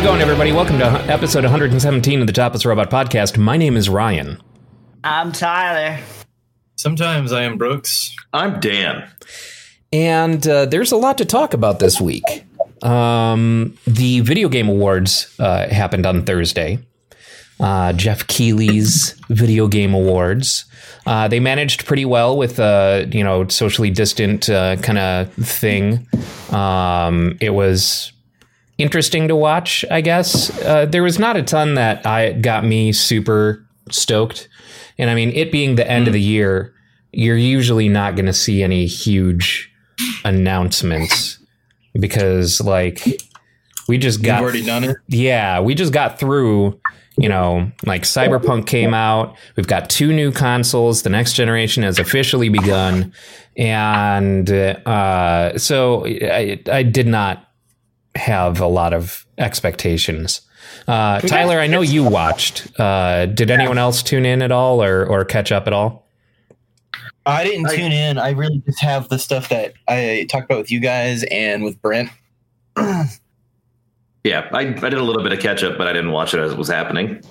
It going, everybody? Welcome to episode 117 of the Topless Robot Podcast. My name is Ryan. I'm Tyler. Sometimes I am Brooks. I'm Dan. And uh, there's a lot to talk about this week. Um, the Video Game Awards uh, happened on Thursday. Uh, Geoff Keighley's Video Game Awards. Uh, they managed pretty well with a you know socially distant uh, kind of thing. Um, it was interesting to watch, I guess. Uh, there was not a ton that I got me super stoked, and I mean, it being the end of the year, you're usually not going to see any huge announcements because, like, we just got You've already done it. yeah, we just got through. You know, like Cyberpunk came out. We've got two new consoles. The next generation has officially begun, and uh, so I, I did not have a lot of expectations. Uh, Tyler, I know you watched. Uh, did anyone else tune in at all, or or catch up at all? I didn't tune in. I really just have the stuff that I talked about with you guys and with Brent. Yeah, I, I did a little bit of catch up, but I didn't watch it as it was happening.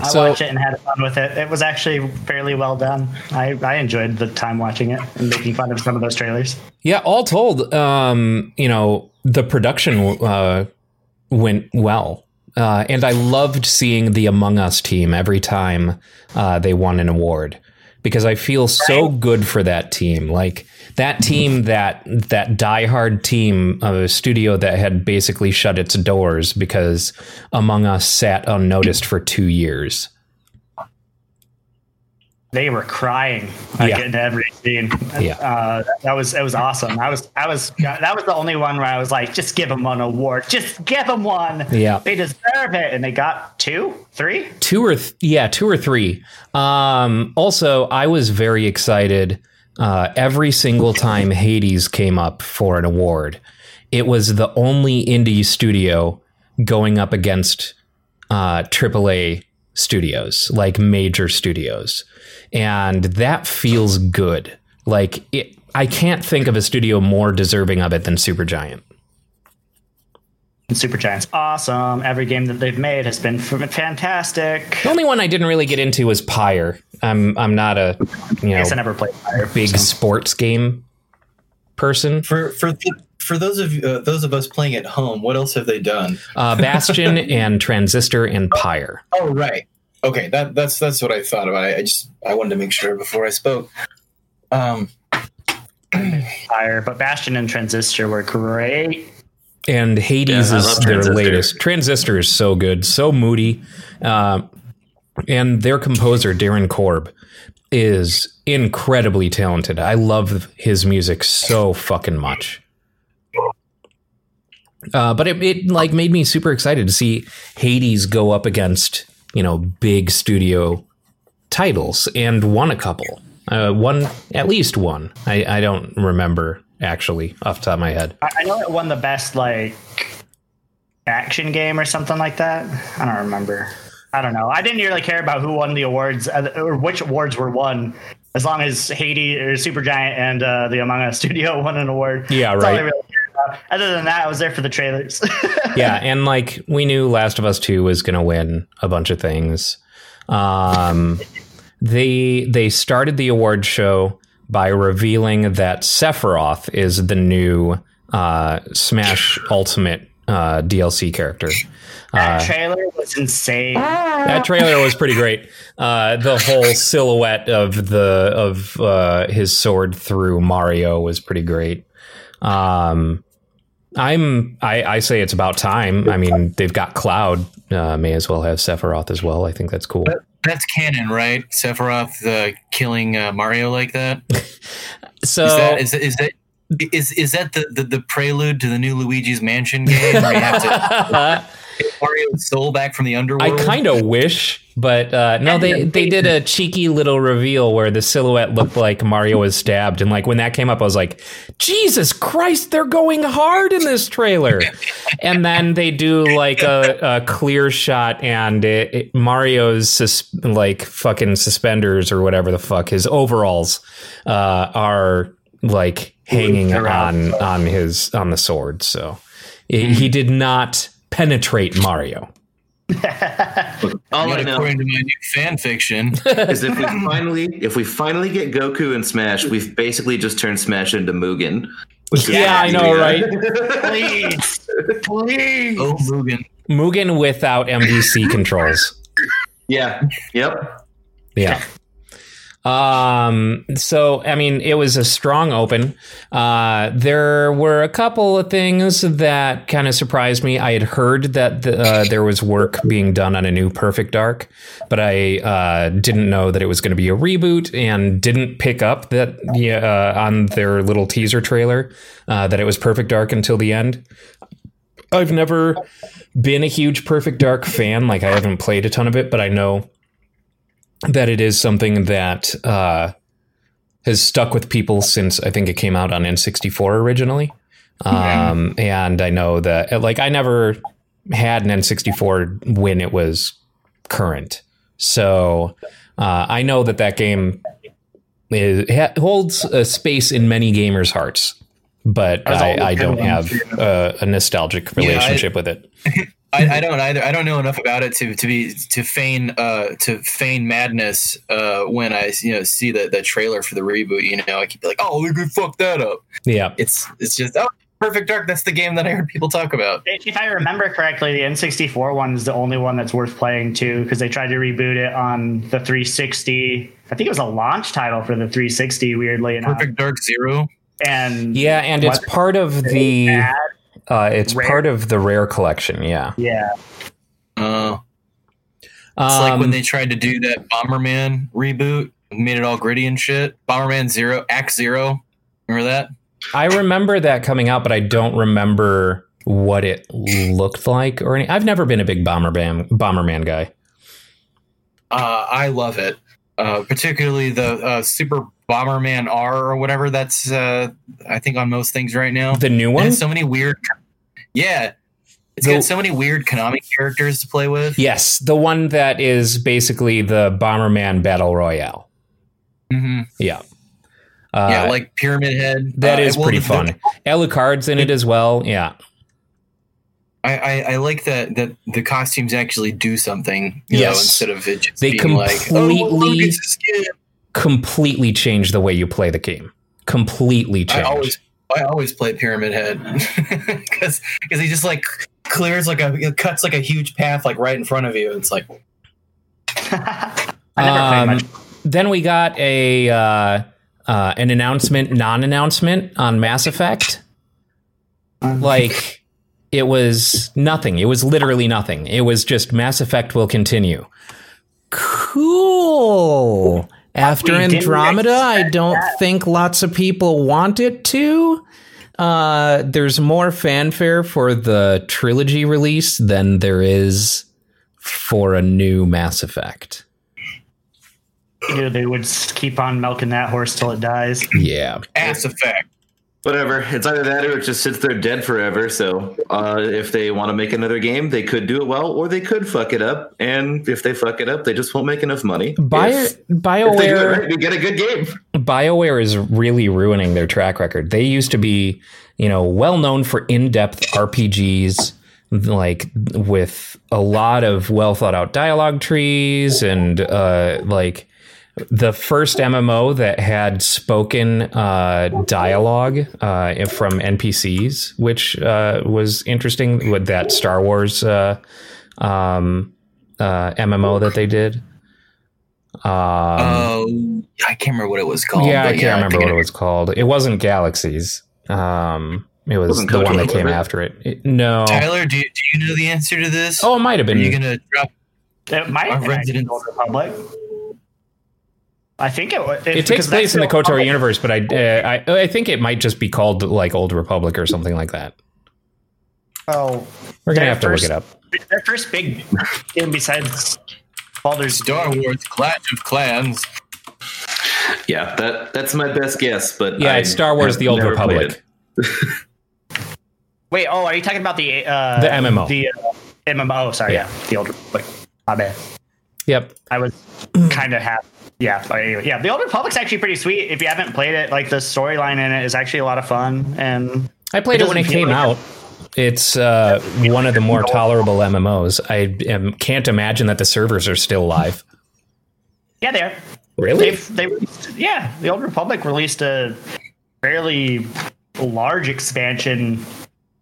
I So- watched it and had fun with it. It was actually fairly well done. I, I enjoyed the time watching it and making fun of some of those trailers. Yeah, all told, um, you know, the production uh, went well. Uh, and I loved seeing the Among Us team every time uh, they won an award because I feel so good for that team. Like that team, that that diehard team of a studio that had basically shut its doors because Among Us sat unnoticed for two years. They were crying like Yeah. in every scene. Yeah. Uh, that was it was awesome. I was I was that was the only one where I was like, just give them an award. Just give them one. Yeah. They deserve it. And they got two, three. or th- yeah, two or three. Um, also, I was very excited uh, every single time Hades came up for an award. It was the only indie studio going up against uh, AAA studios, like major studios, and that feels good. Like it, I can't think of a studio more deserving of it than Supergiant. And Supergiant's, awesome. Every game that they've made has been fantastic. The only one I didn't really get into was Pyre. I'm I'm not a you know I guess I never played Pyre. big sports game person. For for th- for those of uh, those of us playing at home, what else have they done? Uh, Bastion and Transistor and Pyre. Oh, right. Okay, that that's that's what I thought about. I, I just I wanted to make sure before I spoke. Um, Pyre, but Bastion and Transistor were great. And Hades Yeah, is their latest. Transistor is so good, so moody. Uh, and their composer, Darren Korb, is incredibly talented. I love his music so fucking much. Uh, but it, it like made me super excited to see Hades go up against you know big studio titles and won a couple. Uh, one at least one. I, I don't remember actually off the top of my head. I know it won the best like action game or something like that. I don't remember. I don't know. I didn't really care about who won the awards uh, or which awards were won, as long as Hades or Supergiant and uh, the Among Us studio won an award. Yeah, That's right. really. Other than that, I was there for the trailers. yeah, and like we knew Last of Us Two was going to win a bunch of things. Um, they they started the award show by revealing that Sephiroth is the new uh, Smash Ultimate uh, DLC character. that trailer was insane. That trailer was pretty great. Uh, the whole silhouette of the of uh, his sword through Mario was pretty great. Um, I'm I, I say it's about time. I mean, they've got Cloud. Uh, may as well have Sephiroth as well. I think that's cool. That's canon, right? Sephiroth uh, killing uh, Mario like that. So Is that is, is that is is that the, the, the prelude to the new Luigi's Mansion game? Where you have to Mario's soul back from the underworld? I kind of wish, but uh, no, they they did a cheeky little reveal where the silhouette looked like Mario was stabbed, and like when that came up, I was like, Jesus Christ, they're going hard in this trailer. and then they do like a, a clear shot, and it, it, Mario's sus- like fucking suspenders or whatever the fuck his overalls uh, are like hanging on on his on the sword. So he- he did not penetrate Mario. All I But know according to my new fan fiction, is if we finally if we finally get Goku and Smash, we've basically just turned Smash into Mugen. Yeah, I know, right? Please, please. oh Mugen, Mugen without MDC controls. yeah. Yep. Yeah. Um, so I mean, it was a strong open. Uh, there were a couple of things that kind of surprised me. I had heard that the, uh, there was work being done on a new Perfect Dark, but I uh, didn't know that it was going to be a reboot, and didn't pick up that uh, on their little teaser trailer uh, that it was Perfect Dark until the end. I've never been a huge Perfect Dark fan. Like I haven't played a ton of it, but I know that it is something that uh, has stuck with people since I think it came out on N64 originally. Um, and I know that, like, I never had an N64 when it was current. So uh, I know that that game is, ha- holds a space in many gamers' hearts. But As all the I, I don't have uh, a nostalgic I- relationship with it. I, I don't either. I don't know enough about it to to be to feign uh to feign madness uh when I you know see the the trailer for the reboot. You know, I keep like, oh, we could fuck that up. Yeah. It's it's just oh, Perfect Dark. That's the game that I heard people talk about. If I remember correctly, the N64 one is the only one that's worth playing too, because they tried to reboot it on the 360. I think it was a launch title for the 360, weirdly enough. Perfect Dark Zero. And Yeah, and it's part of the. bad. Uh, it's Rare? part of the rare collection. Yeah. Yeah. Uh, it's like when Um, they tried to do that Bomberman reboot, made it all gritty and shit. Bomberman Zero, Act Zero. Remember that? I remember that coming out, but I don't remember what it looked like or any. I've never been a big Bomberman Bomberman guy. Uh, I love it. Uh, particularly the uh, Super Bomberman R or whatever. That's uh, I think on most things right now. The new It one. has so many weird. Yeah, it's The- got so many weird Konami characters to play with. Yes, the one that is basically the Bomberman Battle Royale. hmm Yeah. Uh, yeah, like Pyramid Head. that Uh, is well, pretty the- the- fun. Alucard's in it as well. Yeah. I, I, I like that that the costumes actually do something. You know, Yes. instead of it just They being like, oh, completely- it's a skin. Completely change the way you play the game. Completely I change. always I always play Pyramid Head because because he just like clears like a it cuts like a huge path like right in front of you. It's like I never played Um, much. Then we got a uh, uh, an announcement, non-announcement on Mass Effect. Like it was nothing. It was literally nothing. It was just Mass Effect will continue. Cool. After We Andromeda, I don't that. think lots of people want it to. Uh, there's more fanfare for the trilogy release than there is for a new Mass Effect. You know, they would keep on milking that horse till it dies. Yeah. ass effect. Whatever. It's either that or it just sits there dead forever. So uh, if they want to make another game, they could do it well, or they could fuck it up. And if they fuck it up, they just won't make enough money. Bio, if, if they do it BioWare right, we get a good game. BioWare is really ruining their track record. They used to be, you know, well known for in-depth RPGs like with a lot of well thought out dialogue trees and uh like the first MMO that had spoken uh, dialogue uh, from NPCs, which uh, was interesting with that Star Wars uh, um, uh, MMO that they did. Um, Oh, I can't remember what it was called. yeah, I can't remember think what it was called. It wasn't Galaxies. Um, it was Wasn't the one that came it? after it. It- No. Tyler, do you, do you know the answer to this? Oh, it might have been. are you been. gonna drop? It might Our have been resident- Old Republic. I think it. wa- It takes place in the KOTOR universe, but I, uh, I I think it might just be called like Old Republic or something like that. Oh, We're gonna Their have to first- look it up. their first big game besides Baldur's Star Wars Clash of Clans. Yeah, that that's my best guess. But Yeah, I it's Star Wars: have The Old Republic. Wait, oh, are you talking about the uh, The MMO. The uh, MMO. Sorry, Yeah. yeah, the old Republic. My bad. Yep. I was kind of happy. Yeah, anyway, yeah. The Old Republic's actually pretty sweet. If you haven't played it, like the storyline in it is actually a lot of fun. And I played It it when it came like- out. It's uh, one of the more tolerable MMOs. I am, can't imagine that the servers are still live. yeah, they are. Really? They've they released, yeah. The Old Republic released a fairly large expansion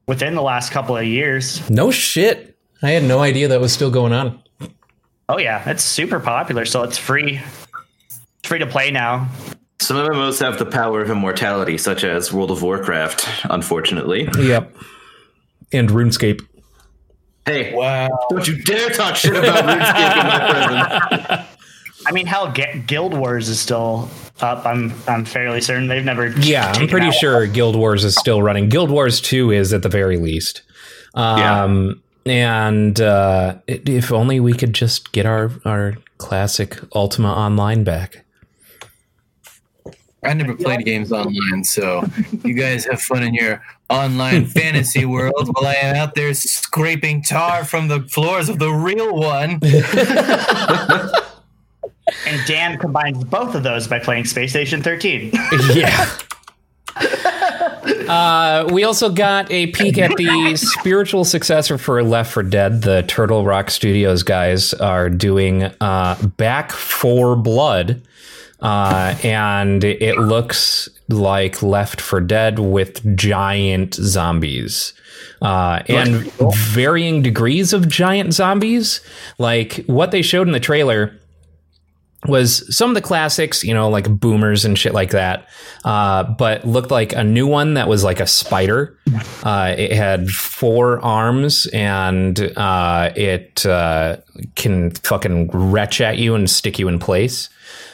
within the last couple of years. No shit. I had no idea that was still going on. Oh yeah, it's super popular. So it's free. It's free to play now. Some MMOs have the power of immortality, such as World of Warcraft. Unfortunately, Yep. And RuneScape. hey, Wow. don't you dare talk shit about RuneScape in my presence. I mean, hell, G- Guild Wars is still up. I'm I'm fairly certain they've never. Yeah, I'm pretty out- sure Guild Wars is still running. Guild Wars 2 is at the very least. Um, And uh, if only we could just get our, our classic Ultima Online back. I never played games online, so you guys have fun in your online fantasy world while I am out there scraping tar from the floors of the real one. And Dan combines both of those by playing Space Station 13. yeah. Uh, we also got a peek at the spiritual successor for Left 4 Dead. The Turtle Rock Studios guys are doing uh, Back for Blood, uh, and it looks like Left for Dead with giant zombies. Uh, and varying degrees of giant zombies. Like what they showed in the trailer was some of the classics, you know, like boomers and shit like that, uh, but looked like a new one that was like a spider. Uh, it had four arms and uh, it uh, can fucking retch at you and stick you in place.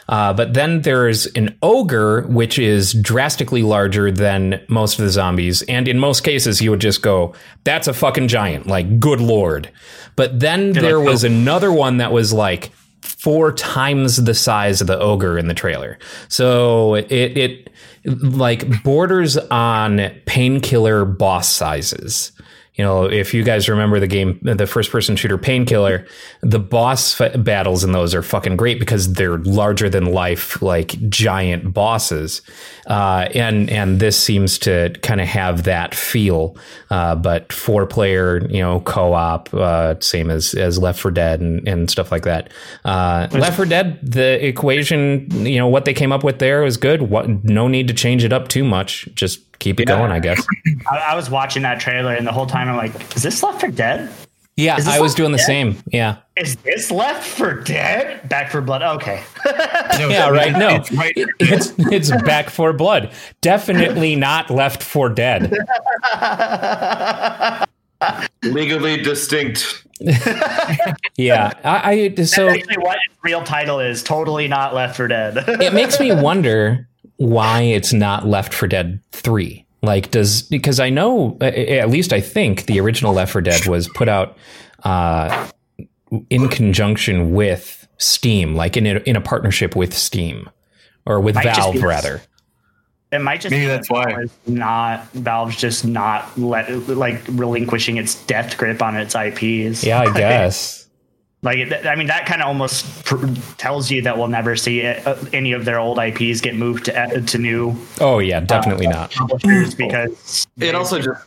Uh, but then there's an ogre, which is drastically larger than most of the zombies. And in most cases, you would just go, that's a fucking giant. Like, good lord. But then there like, was another one that was like four times the size of the ogre in the trailer. So it, it like borders on painkiller boss sizes. You know, if you guys remember the game, the first person shooter Painkiller, the boss f- battles in those are fucking great because they're larger than life, like giant bosses. Uh, and and this seems to kind of have that feel, uh, but four player, you know, co op, uh, same as as Left for Dead and, and stuff like that. Uh, Left for Dead, the equation, you know, what they came up with there was good. What, no need to change it up too much. Just keep it going, I guess. I, I was watching that trailer, and the whole time I'm like, is this Left for Dead? Yeah, I was Left doing the Dead? same. Yeah. Is this Left for Dead? Back for Blood? Okay. No, Yeah, right. No, It's right. it's it's back for blood. Definitely not left for dead. Legally distinct. Yeah, I, I so Actually, what its real title is totally not Left for Dead. it makes me wonder why it's not Left for Dead three. Like, does because I know at least I think the original Left for Dead was put out uh, in conjunction with Steam, like in a, in a partnership with Steam or with Might Valve be rather. It might just Maybe be that's why. Valve Not Valve's just not let like relinquishing its death grip on its IPs. Yeah, I guess. Like, it- I mean, that kind of almost pr- tells you that we'll never see it, uh, any of their old IPs get moved to uh, to new Oh yeah, definitely not. publishers because It also just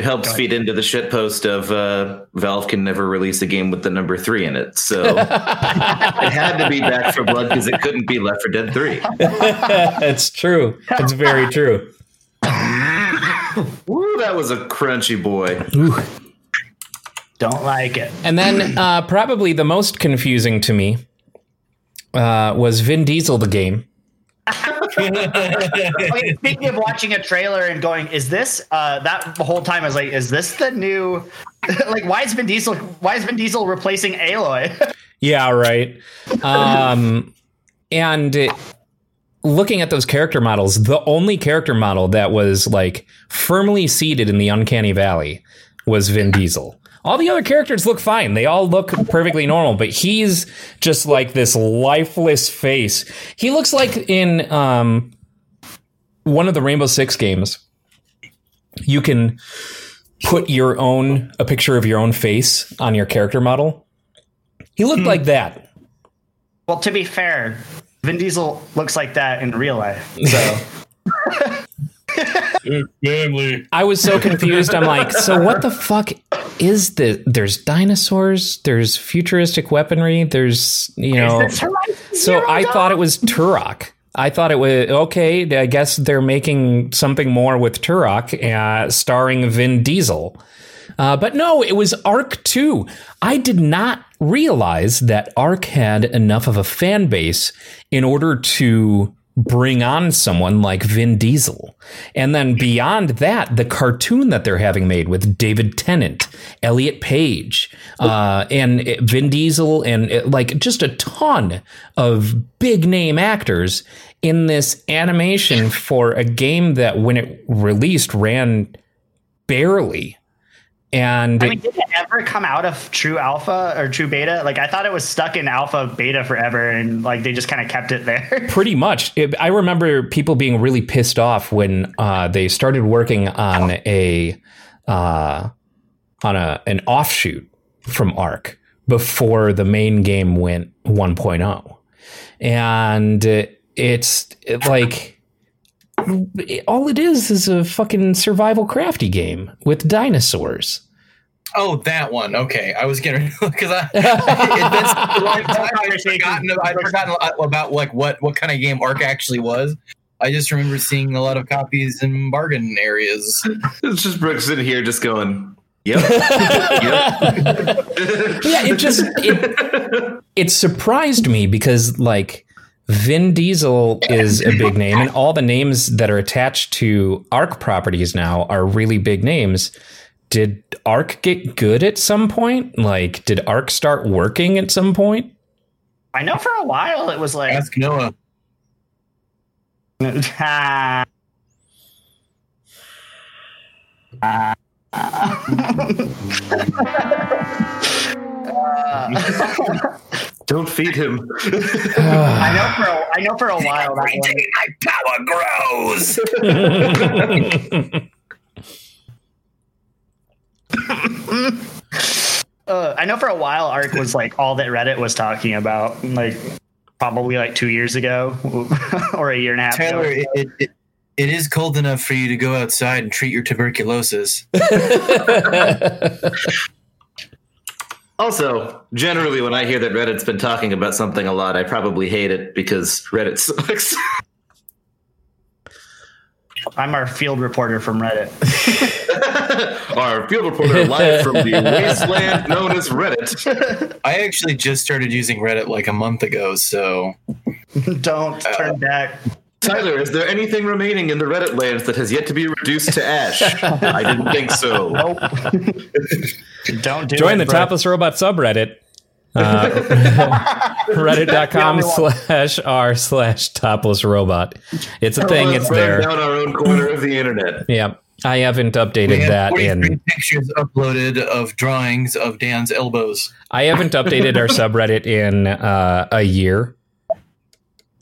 helps feed into the shitpost of uh, Valve can never release a game with the number three in it. So it had to be Back for Blood because it couldn't be Left for Dead 3. it's true. It's very true. Woo, that was a crunchy boy. Don't like it. And then uh, probably the most confusing to me uh, was Vin Diesel the game. Okay, speaking of watching a trailer and going, is this uh, that the whole time I was like, is this the new? like, why is Vin Diesel? Why is Vin Diesel replacing Aloy? Yeah, right. Um, and it- looking at those character models, the only character model that was like firmly seated in the uncanny valley was Vin Diesel. All the other characters look fine. They all look perfectly normal, but he's just like this lifeless face. He looks like in um, one of the Rainbow Six games. You can put your own a picture of your own face on your character model. He looked like that. Well, to be fair, Vin Diesel looks like that in real life. So Family. I was so confused. I'm like, so what the fuck is this? There's dinosaurs. There's futuristic weaponry. There's you know. Is this Horizon So I Dawn? thought it was Turok. I thought it was okay. I guess they're making something more with Turok, uh, starring Vin Diesel. Uh, but no, it was Ark 2. I did not realize that Ark had enough of a fan base in order to bring on someone like Vin Diesel. And then beyond that, the cartoon that they're having made with David Tennant, Elliot Page, uh, and Vin Diesel, and uh, like just a ton of big name actors in this animation for a game that when it released ran barely. And I mean, did it ever come out of true alpha or true beta? Like, I thought it was stuck in alpha beta forever, and like they just kind of kept it there. pretty much it, i remember people being really pissed off when uh, they started working on a uh, on a an offshoot from ark before the main game went 1.0 and it's it, like all it is is a fucking survival crafty game with dinosaurs Oh, that one. Okay, I was getting because I it's been such time. I'd forgotten. I'd forgotten about like what what kind of game Ark actually was. I just remember seeing a lot of copies in bargain areas. It's just Brooks in here just going, yep. yep. yeah it just it, it surprised me because like Vin Diesel is a big name, and all the names that are attached to Ark properties now are really big names. Did Ark get good at some point? Like, did Ark start working at some point? I know for a while it was like, Ask Noah. Ah. Don't feed him. I know for a, I know for a while that one, My power grows. uh, I know for a while Ark was like all that Reddit was talking about, like probably like two years ago or a year and a half Taylor, ago. it, it, it is cold enough for you to go outside and treat your tuberculosis. Also, generally, when I hear that Reddit's been talking about something a lot, I probably hate it because Reddit sucks. I'm our field reporter from Reddit. Our field reporter live from the wasteland known as Reddit. I actually just started using Reddit like a month ago, so Don't turn uh, back. Tyler, is there anything remaining in the Reddit lands that has yet to be reduced to ash? I didn't think so. Nope. Don't do Join it, the bro. Topless Robot subreddit. Uh, Reddit.com slash r slash topless robot. It's a thing. It's Burn there. down our own corner of the internet. Yeah. I haven't we updated have that in pictures uploaded of drawings of Dan's elbows. I haven't updated our subreddit in uh, a year.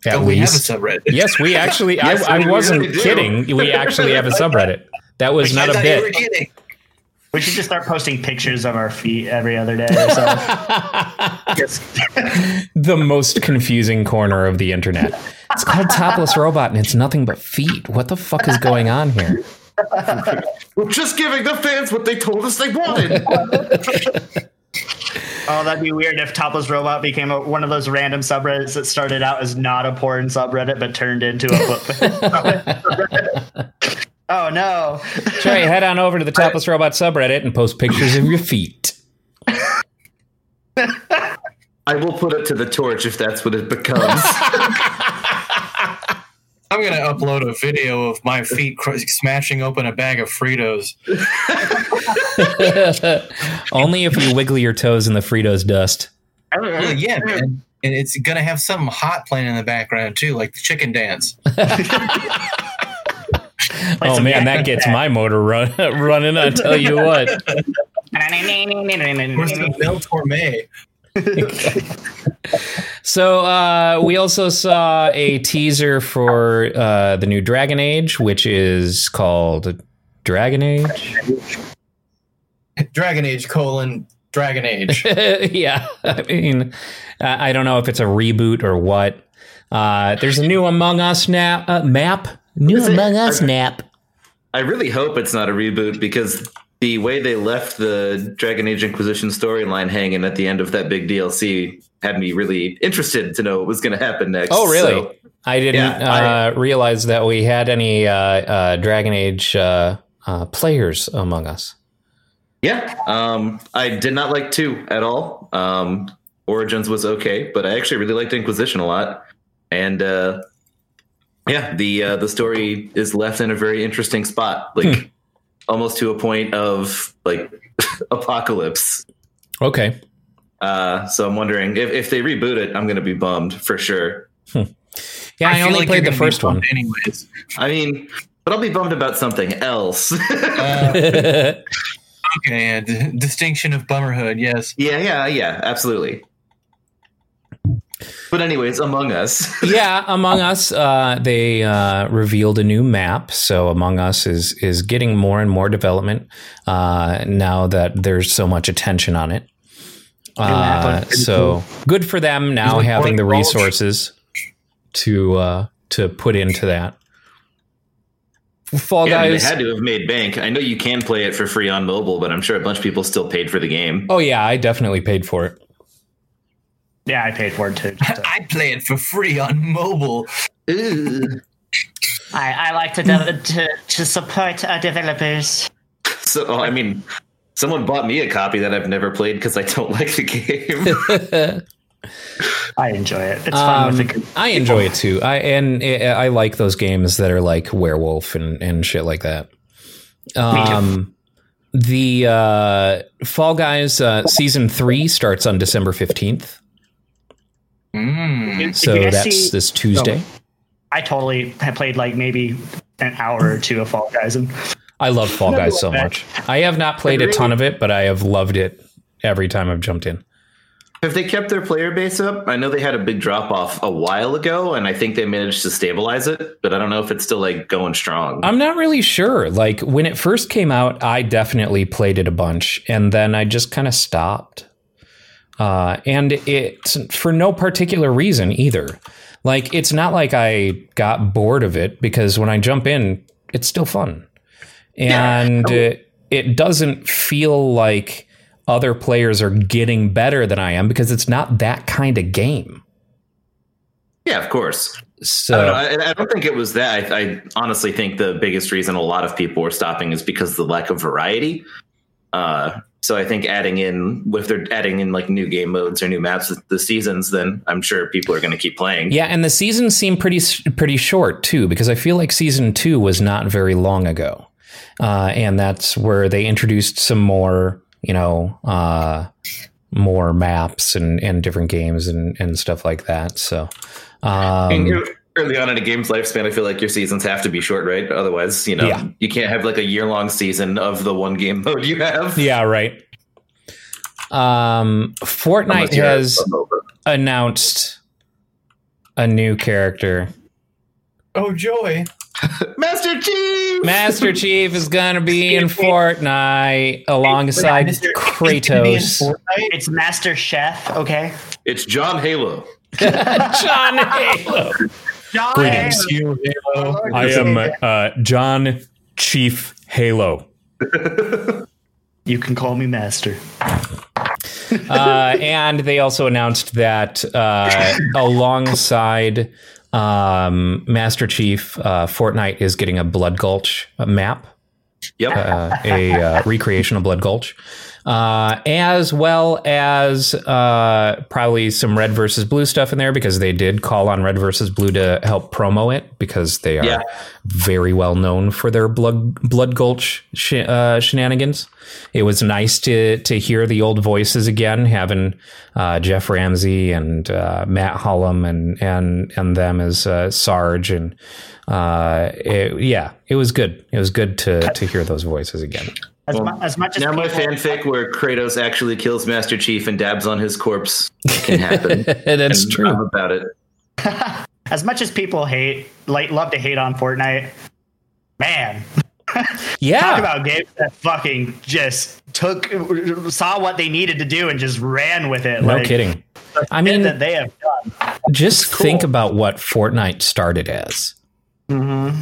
At oh, we have a least. subreddit. yes, we actually. Yes, I, I we wasn't really kidding. We actually have a subreddit. That was I not a thought you were bit. kidding. We should just start posting pictures of our feet every other day or so. The most confusing corner of the internet. It's called Topless Robot, and it's nothing but feet. What the fuck is going on here? We're just giving the fans what they told us they wanted. Oh, that'd be weird if Topless Robot became a, one of those random subreddits that started out as not a porn subreddit but turned into a foot. oh no! Trey, head on over to the Topless Robot subreddit and post pictures of your feet. I will put it to the torch if that's what it becomes. I'm gonna upload a video of my feet cr- smashing open a bag of Fritos. Only if you wiggle your toes in the Fritos dust. Well, yeah, man. And it's gonna have some hot playing in the background too, like the chicken dance. Oh some man, that gets my motor run, running. I tell you what. Where's the Mel Torme? So uh, we also saw a teaser for uh, the new Dragon Age, which is called Dragon Age. Dragon Age colon Dragon Age. yeah, I mean, I don't know if it's a reboot or what. Uh, there's a new Among Us na- uh, map. New is it? Among Us Okay. map. I really hope it's not a reboot because the way they left the Dragon Age Inquisition storyline hanging at the end of that big DLC had me really interested to know what was going to happen next. Oh, really? So, I didn't Yeah, uh, realize that we had any uh, uh, Dragon Age uh, uh, players among us. yeah, um, I did not like two at all. Um, Origins was okay, but I actually really liked Inquisition a lot, and uh, yeah, the uh, the story is left in a very interesting spot, like almost to a point of like apocalypse. Okay. Uh, so I'm wondering if, if they reboot it, I'm going to be bummed for sure. Yeah, I, feel only like played the first one. Anyways. I mean, but I'll be bummed about something else. Uh, okay, yeah, d- distinction of bummerhood, yes. yeah, yeah, yeah, absolutely. But anyways, Among Us. yeah, Among Us, uh, they uh, revealed a new map. So Among Us is is getting more and more development uh, now that there's so much attention on it. Uh, so good for them now like having the resources to uh, to put into that. Fall Yeah, I mean, Guys. they had to have made bank. I know you can play it for free on mobile, but I'm sure a bunch of people still paid for the game. oh yeah, I definitely paid for it. Yeah, I paid for it too. to- I play it for free on mobile. Ugh. I, I like to, de- to to support our developers. So, oh, I mean, someone bought me a copy that I've never played because I don't like the game. I enjoy it. It's fun with Um, the. I enjoy it too. I and I I like those games that are like werewolf and, and shit like that. Um, the uh, Fall Guys uh, season three starts on December fifteenth, Mm. Did so you that's see- this Tuesday. I totally have played like maybe an hour or two of Fall Guys, and I love Fall Guys so much. I have not played a ton of it, but I have loved it every time I've jumped in. have they kept their player base up? I know they had a big drop off a while ago, and I think they managed to stabilize it, but I don't know if it's still like going strong. I'm not really sure. Like when it first came out, I definitely played it a bunch, and then I just kind of stopped. Uh, and it's for no particular reason either. Like it's not like I got bored of it because when I jump in, it's still fun, and it, it doesn't feel like other players are getting better than I am because it's not that kind of game. yeah, of course. So I don't, I, I don't think it was that. I, I honestly think the biggest reason a lot of people were stopping is because of the lack of variety. Uh, so I think adding in, if they're adding in like new game modes or new maps, the seasons, then I'm sure people are going to keep playing. Yeah, and the seasons seem pretty pretty short too, because I feel like season two was not very long ago, uh, and that's where they introduced some more, you know, uh, more maps and, and different games and, and stuff like that. So, And um, early on in a game's lifespan, I feel like your seasons have to be short, right? Otherwise, you know, Yeah. you can't have like a year long season of the one game mode you have. yeah, right. Um, Fortnite has announced a new character. Oh, joy. Master Chief. Master Chief is gonna be in Fortnite alongside It's gonna be in Kratos. Fortnite? it's Master Chef. Okay, It's John Halo. John Halo. John Greetings. You, Halo. I am uh, John Chief Halo. You can call me Master. Uh, and they also announced that uh, alongside um, Master Chief, uh, Fortnite is getting a Blood Gulch map, Yep. uh, a uh, recreation of Blood Gulch, uh, as well as uh, probably some Red versus Blue stuff in there because they did call on Red versus Blue to help promo it because they are Yeah. very well known for their Blood Blood Gulch sh- uh, shenanigans. It was nice to to hear the old voices again, having uh, Geoff Ramsey and uh, Matt Hullum and and and them as uh, Sarge and uh, it, yeah, it was good. It was good to to hear those voices again. As, Well, mu- as much as now my fanfic where Kratos actually kills Master Chief and dabs on his corpse can happen. That's And I'm true. about it. as much as people hate, like, love to hate on Fortnite, man, Yeah. talk about games that fucking just took, saw what they needed to do and just ran with it. no like, kidding. I mean, that they have done. just think about what Fortnite started as. Mm-hmm.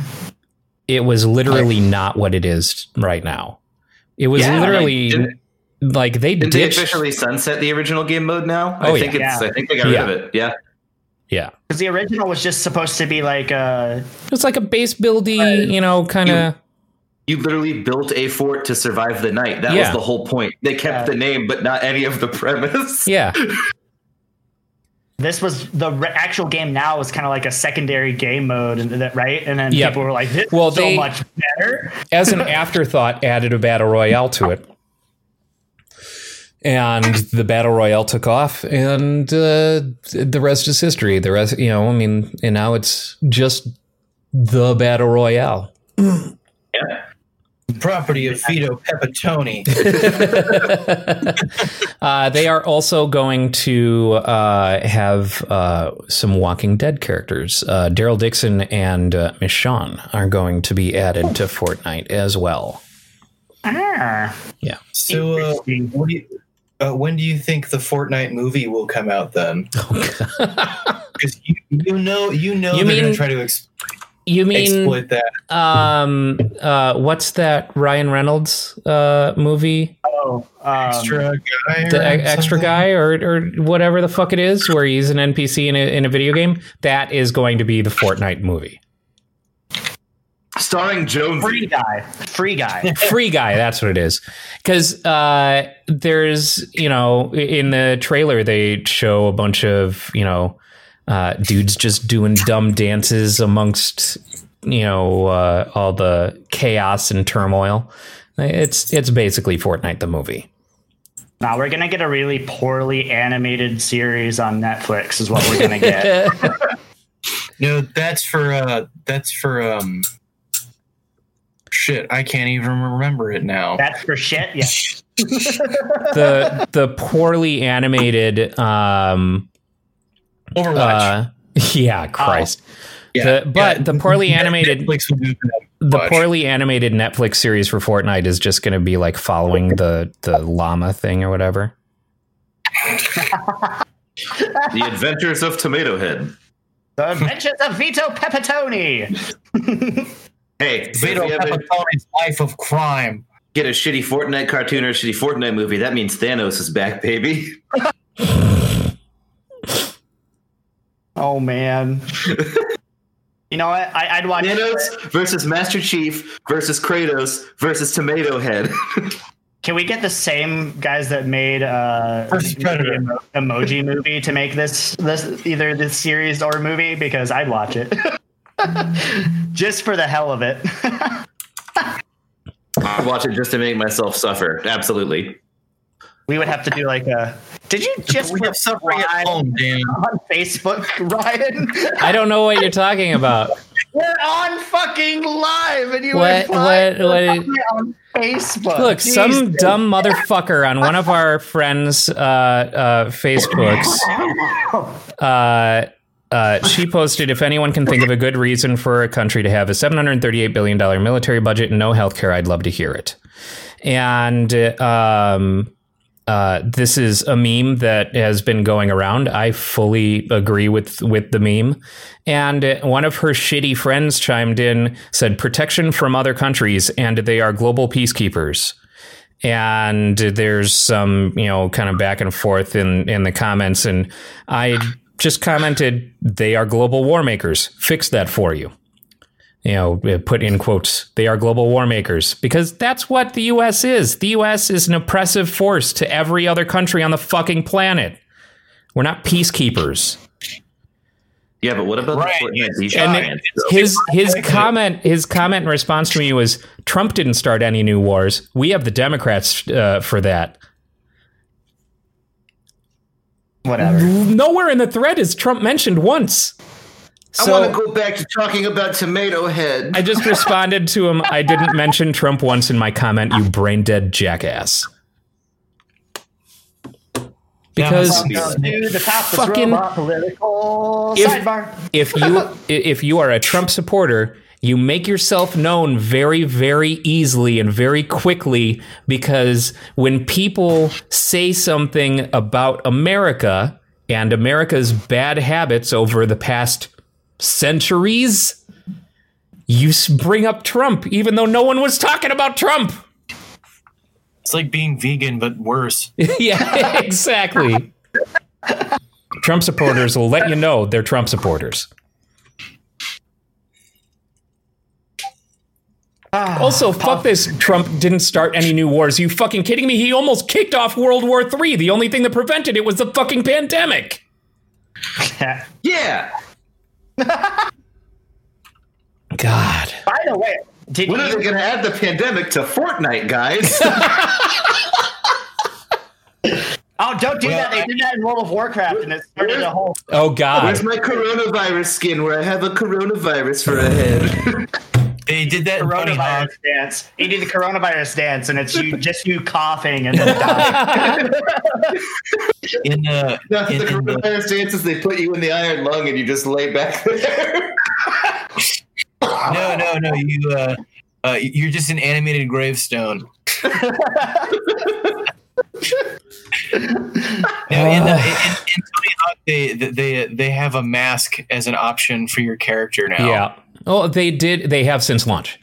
It was literally not what it is right now. It was Yeah, literally Didn't, like they didn't they officially sunset the original game mode now? Oh, I think yeah. it's. I think they got rid Yeah. of it. Yeah. yeah, Because the original was just supposed to be like uh it's like a base buildy, you know, kind of. You literally built a fort to survive the night. That Yeah. was the whole point. They kept Yeah. the name, but not any of the premise. Yeah, this was the re- actual game now was kind of like a secondary game mode and that right and then Yep. people were like this Well, is so they- much better as an afterthought, added a battle royale to it. And the battle royale took off, and uh, the rest is history. The rest, you know, I mean, and now it's just the battle royale. Property of Vito Pepitone. uh, they are also going to uh, have uh, some Walking Dead characters. Uh, Daryl Dixon and uh, Michonne are going to be added to Fortnite as well. Ah, Yeah. So, uh, what do you, uh, when do you think the Fortnite movie will come out then? Because you, you know, you know, You they're going to try to ex- You mean exploit that. um uh what's that Ryan Reynolds uh movie? oh um, Extra guy, The e- extra guy or or whatever the fuck it is where he's an NPC in a in a video game? That is going to be the Fortnite movie. Starring Jones. free guy free guy Free guy, that's what it is. Cuz uh there's, you know, in the trailer they show a bunch of, you know, uh dudes just doing dumb dances amongst you know uh, all the chaos and turmoil. It's it's basically Fortnite the movie. now we're gonna get a really poorly animated series on netflix is what we're gonna get No, that's for uh, that's for um, shit. I can't even remember it now. that's for shit yeah the the poorly animated um Overwatch. uh yeah christ yeah, the- but the poorly animated- Netflix will do that. the poorly animated netflix series for fortnite is just going to be like following the the llama thing or whatever The Adventures of Tomato Head. the adventures of vito pepitone Hey, Vito if Pepitone's life of crime. get a shitty Fortnite cartoon or a shitty Fortnite movie, that means Thanos is back, baby. oh man you know what I, i'd watch Thanos versus Master Chief versus Kratos versus Tomato Head. Can we get the same guys that made uh, the emo- emoji movie to make this this either this series or movie? Because I'd watch it just for the hell of it. I'd watch it just to make myself suffer. Absolutely. we would have to do like a. Did you just we have suffering at home, Dan. on Facebook, Ryan? i don't know what you're talking about We're on fucking live, and you What- replied what- what- on Facebook. look some dumb motherfucker on one of our friends uh uh facebooks uh, uh, she posted if anyone can think of a good reason for a country to have a $738 billion military budget and no healthcare, I'd love to hear it. And um, uh, this is a meme that has been going around. I fully agree with, with the meme. And one of her shitty friends chimed in, said, protection from other countries, and they are global peacekeepers and there's some you know kind of back and forth in in the comments and i just commented they are global war makers fix that for you you know put in quotes they are global war makers because that's what the us is the us is an oppressive force to every other country on the fucking planet we're not peacekeepers Yeah, but what about Right. the Fortnite and his his comment his comment in response to me was Trump didn't start any new wars. We have the Democrats uh, for that. Whatever. Nowhere in the thread is Trump mentioned once. I want to go back to talking about Tomato Head. I just responded to him. I didn't mention Trump once in my comment, you brain dead jackass. Because Welcome to the top of Fucking- political If- sidebar. if you if you are a Trump supporter, you make yourself known very very easily and very quickly because when people say something about America and America's bad habits over the past centuries, you bring up Trump even though no one was talking about Trump. It's like being vegan, but worse. yeah, exactly. Trump supporters will let you know they're Trump supporters. Ah, also, fuck this. Trump didn't start any new wars. you fucking kidding me? He almost kicked off World War III. The only thing that prevented it was the fucking pandemic. Yeah. God. By the way, did When are they going to add the pandemic to Fortnite, guys? Oh, don't do that. They did that in World of Warcraft and it started a whole Oh, God. Where's my coronavirus skin where I have a coronavirus for a head? They did that in Bunny coronavirus dance. You do the coronavirus dance and it's you just you coughing and then dying. In uh, no, in, the in the, coronavirus dances, they put you in the iron lung and you just lay back there. no, no, no. You uh, uh, you're just an animated gravestone. no, in, uh, in, in Tony Hawk, they they they have a mask as an option for your character now. Yeah. Oh, they did. They have since launch.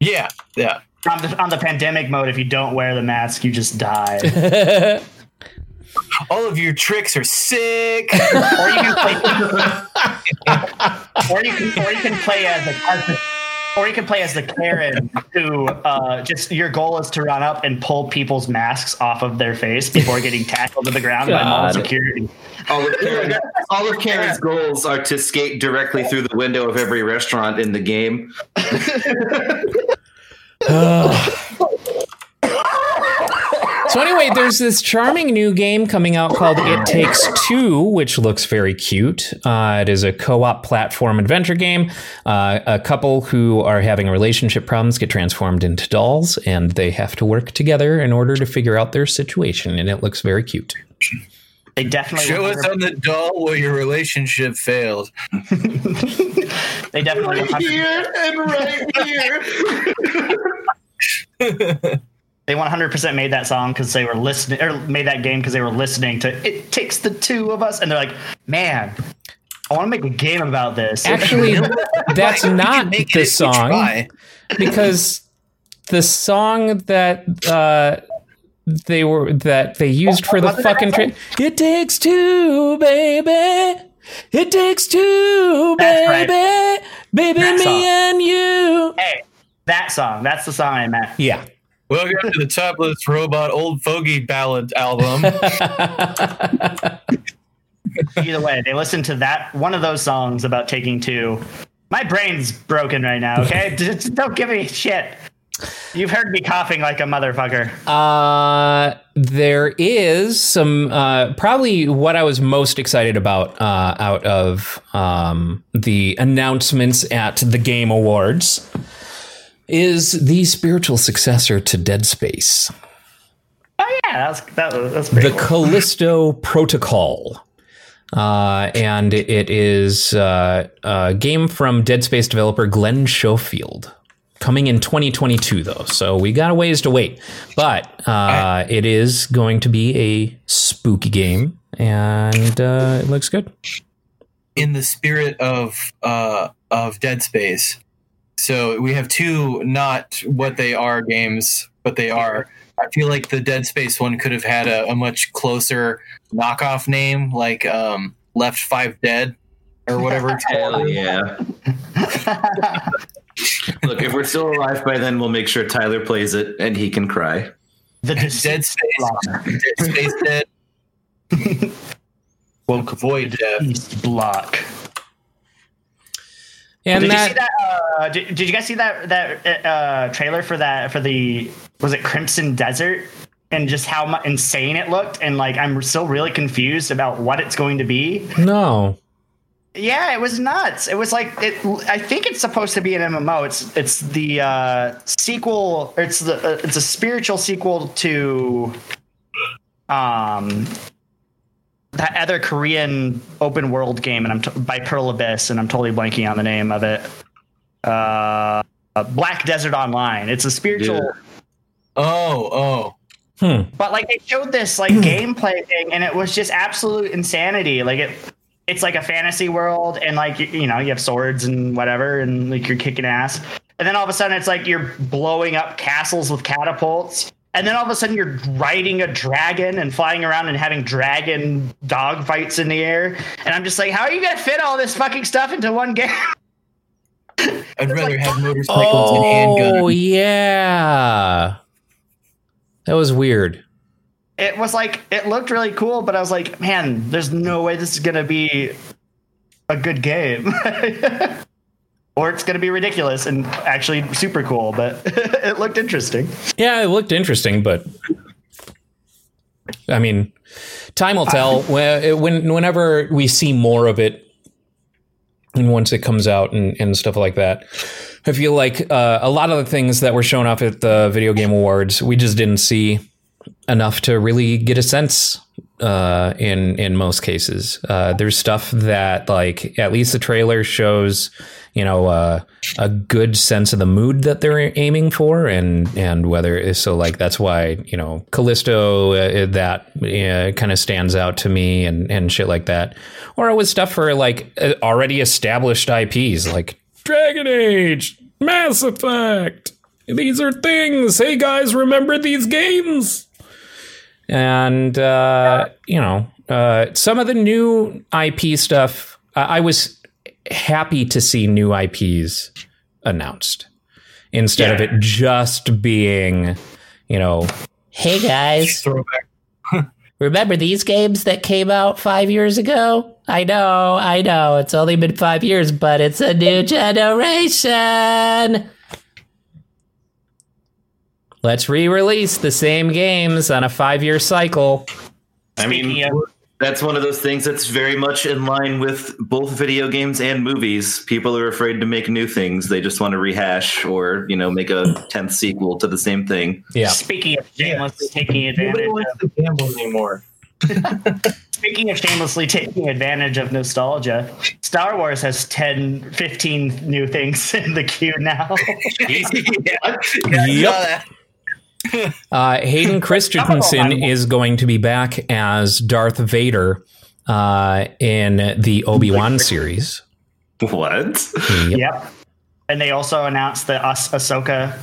yeah, yeah. on, the, on the pandemic mode, if you don't wear the mask, you just die. All of your tricks are sick. or you can play, or you can, or you can play as a, as the, or you can play as the Karen who uh, just your goal is to run up and pull people's masks off of their face before getting tackled to the ground by mall security. All of, Karen, all of Karen's goals are to skate directly through the window of every restaurant in the game. So anyway, there's this charming new game coming out called It Takes Two, which looks very cute. Uh, it is a co-op platform adventure game. Uh, a couple who are having relationship problems get transformed into dolls, and they have to work together in order to figure out their situation. And it looks very cute. They definitely Show us on the doll where your relationship failed. they definitely Right here and right here. they 100% made that song because they were listening or made that game because they were listening to it takes the two of us and they're like man i want to make a game about this Actually, that's Like, not the song because the song that uh, they were that they used for the fucking tra- it takes two, baby. It takes two, That's right. baby, baby, That me song. and you. hey that song that's the song i meant Yeah. Welcome to the Topless Robot Old Fogey Ballad album. either way they listened to that one of those songs about taking two. My brain's broken right now okay? Just don't give me shit. You've heard me coughing like a motherfucker. Uh, there is some uh, probably what I was most excited about uh, out of um, the announcements at the Game Awards is the spiritual successor to Dead Space, oh yeah that's that was that's the cool. Callisto Protocol. Uh, and it is uh, a game from Dead Space developer Glenn Schofield. Coming in 2022, though, so we got a ways to wait. But uh, it is going to be a spooky game, and uh, it looks good. in the spirit of uh, of Dead Space. So we have two not what they are games, but they are. I feel like the Dead Space one could have had a, a much closer knockoff name, like um, Left Five Dead or whatever. it's. Hell yeah. Look, if we're still alive by then, we'll make sure Tyler plays it and he can cry. the Dead Space, Dead Space Dead. Woke Void Death. block And did that, you see that? Uh, did, did you guys see that that uh, trailer for that for the was it Crimson Desert and just how insane it looked and like I'm still really confused about what it's going to be. no, Yeah, it was nuts. It was like it. I think it's supposed to be an MMO. It's it's the uh, sequel. Or it's the uh, it's a spiritual sequel to um that other Korean open world game, and I'm t- by Pearl Abyss, and I'm totally blanking on the name of it. Uh, Black Desert Online. It's a spiritual. Yeah. Oh, oh. But like they showed this like gameplay thing, and it was just absolute insanity. Like it, it's like a fantasy world, and like you, you know you have swords and whatever, and like you're kicking ass. And then all of a sudden, it's like you're blowing up castles with catapults. And then all of a sudden, you're riding a dragon and flying around and having dragon dog fights in the air. And I'm just like, how are you gonna fit all this fucking stuff into one game? I'd rather have motorcycles and oh, handguns. Oh yeah, that was weird. it was like it looked really cool, but I was like, man, there's no way this is gonna be a good game. or it's gonna be ridiculous and actually super cool, but it looked interesting. Yeah, it looked interesting, but I mean, time will tell. When, when whenever we see more of it, and once it comes out and, and stuff like that, I feel like uh, a lot of the things that were shown off at the Video Game Awards, we just didn't see enough to really get a sense. Uh, in in most cases, uh, there's stuff that like at least the trailer shows, you know, uh, a good sense of the mood that they're aiming for, and and whether so like that's why you know Callisto uh, that uh, kind of stands out to me and and shit like that, or it was stuff for like uh, already established IPs like Dragon Age, Mass Effect. These are things. Hey guys, remember these games? And uh, you know, uh, some of the new IP stuff. I I was happy to see new IPs announced instead of it just being, you know, hey guys, remember these games that came out five years ago? I know, I know, it's only been five years, but it's a new generation. Let's re-release the same games on a five-year cycle. I mean, of- that's one of those things that's very much in line with both video games and movies. People are afraid to make new things; they just want to rehash or you know make a tenth sequel to the same thing. Yeah. Speaking of shamelessly taking Nobody advantage wants of, to gamble anymore. speaking of shamelessly taking advantage of nostalgia, Star Wars has 10, 15 new things in the queue now. yeah, Yep. Uh, Hayden Christensen is going to be back as Darth Vader uh, in the Obi Wan series. What? Yep. Yep. And they also announced the Us Ahsoka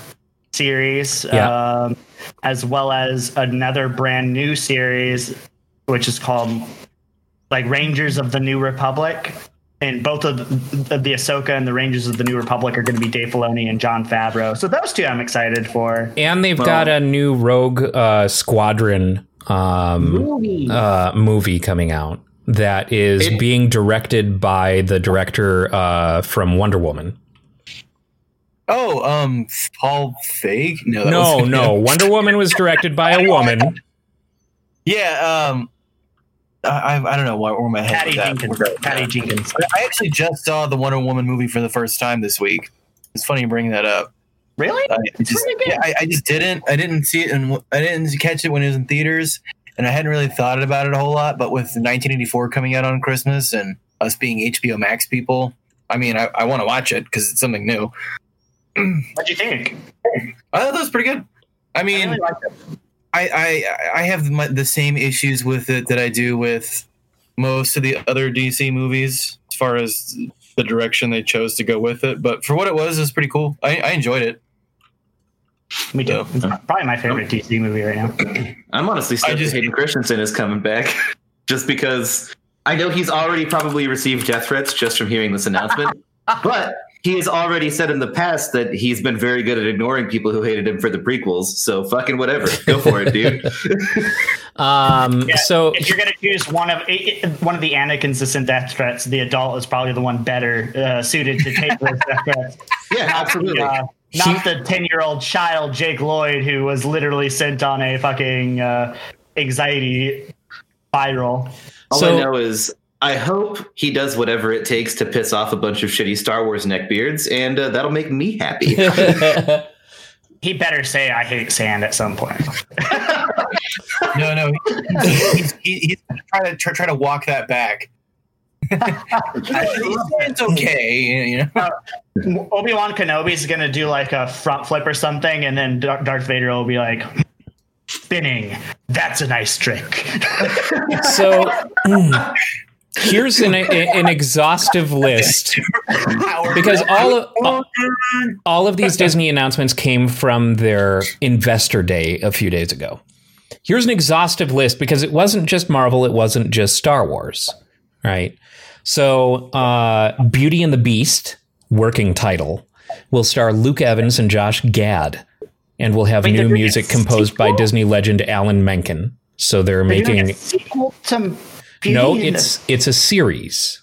series, Yeah. um, as well as another brand new series, which is called like Rangers of the New Republic. And both of the, of the Ahsoka and the Rangers of the New Republic are going to be Dave Filoni and Jon Favreau. So those two I'm excited for. And they've got a new Rogue uh, Squadron um, uh, movie coming out that is It- being directed by the director uh, from Wonder Woman. Oh, um, Paul Feig? No, No, no. Wonder Woman was directed by a woman. Yeah, um, I, I I don't know why where my head Patty at. Jenkins. Patty Jenkins. I actually just saw the Wonder Woman movie for the first time this week. It's funny you bring that up. Really? I just, really good. yeah, I, I just didn't. I didn't see it, and I didn't catch it when it was in theaters, and I hadn't really thought about it a whole lot. But with 1984 coming out on Christmas and us being HBO Max people, I mean, I, I want to watch it because it's something new. What'd you think? I thought that was pretty good. I I mean, really liked it. I I, I have my, the same issues with it that I do with most of the other DC movies, as far as the direction they chose to go with it. But for what it was, it was pretty cool. I, I enjoyed it. Me too. Yeah. It's probably my favorite DC movie right now. I'm honestly stoked just- that Hayden Christensen is coming back, just because I know he's already probably received death threats just from hearing this announcement. but he has already said in the past that he's been very good at ignoring people who hated him for the prequels. So fucking whatever, go for it, dude. Um, Yeah, so if you're gonna choose one of i- i- one of the inconsistent death threats, the adult is probably the one better uh, suited to take those death threats. yeah, absolutely. Uh, not the ten year old child Jake Lloyd who was literally sent on a fucking uh, anxiety spiral. All So- I know is I hope he does whatever it takes to piss off a bunch of shitty Star Wars neckbeards, and uh, that'll make me happy. He better say I hate sand at some point. No, no, he's, he's, he's trying to try, try to walk that back. it's okay, you know. Obi Wan Kenobi's gonna do like a front flip or something, and then Dar- Darth Vader will be like, spinning. That's a nice trick. So mm, here's an, an exhaustive list because all of all of these Disney announcements came from their investor day a few days ago. Here's an exhaustive list because it wasn't just Marvel, it wasn't just Star Wars, right? So, uh, Beauty and the Beast, working title, will star Luke Evans and Josh Gad, and will have Wait, new music composed by? Disney legend Alan Menken. So they're doing making a sequel to Beauty no, and the- it's it's a series.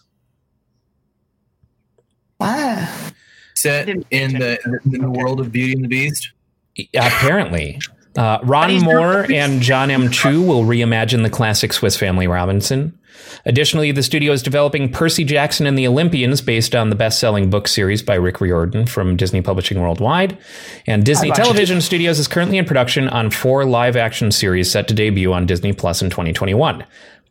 Ah. Set in the in the world of Beauty and the Beast. Apparently, uh, Ron Moore and John M. Chu will reimagine the classic Swiss Family Robinson. Additionally, the studio is developing Percy Jackson and the Olympians based on the best-selling book series by Rick Riordan from Disney Publishing Worldwide. And Disney watched it. Television Studios is currently in production on four live-action series set to debut on Disney Plus in 2021.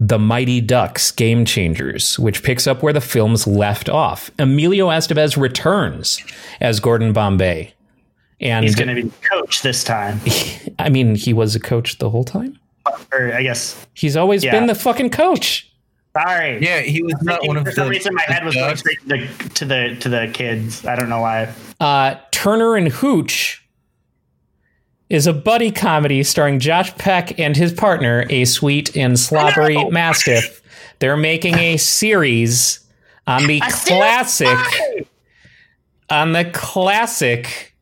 The Mighty Ducks Game Changers, which picks up where the films left off. Emilio Estevez returns as Gordon Bombay. And He's gonna be the coach this time. I mean, he was a coach the whole time. Or I guess He's always Yeah. been the fucking coach. sorry. Yeah, he was not one of For the. some reason, my head was going straight to the, to the to the kids. I don't know why. Uh, Turner and Hooch is a buddy comedy starring Josh Peck and his partner, a sweet and slobbery mastiff. They're making a series on the classic, on the classic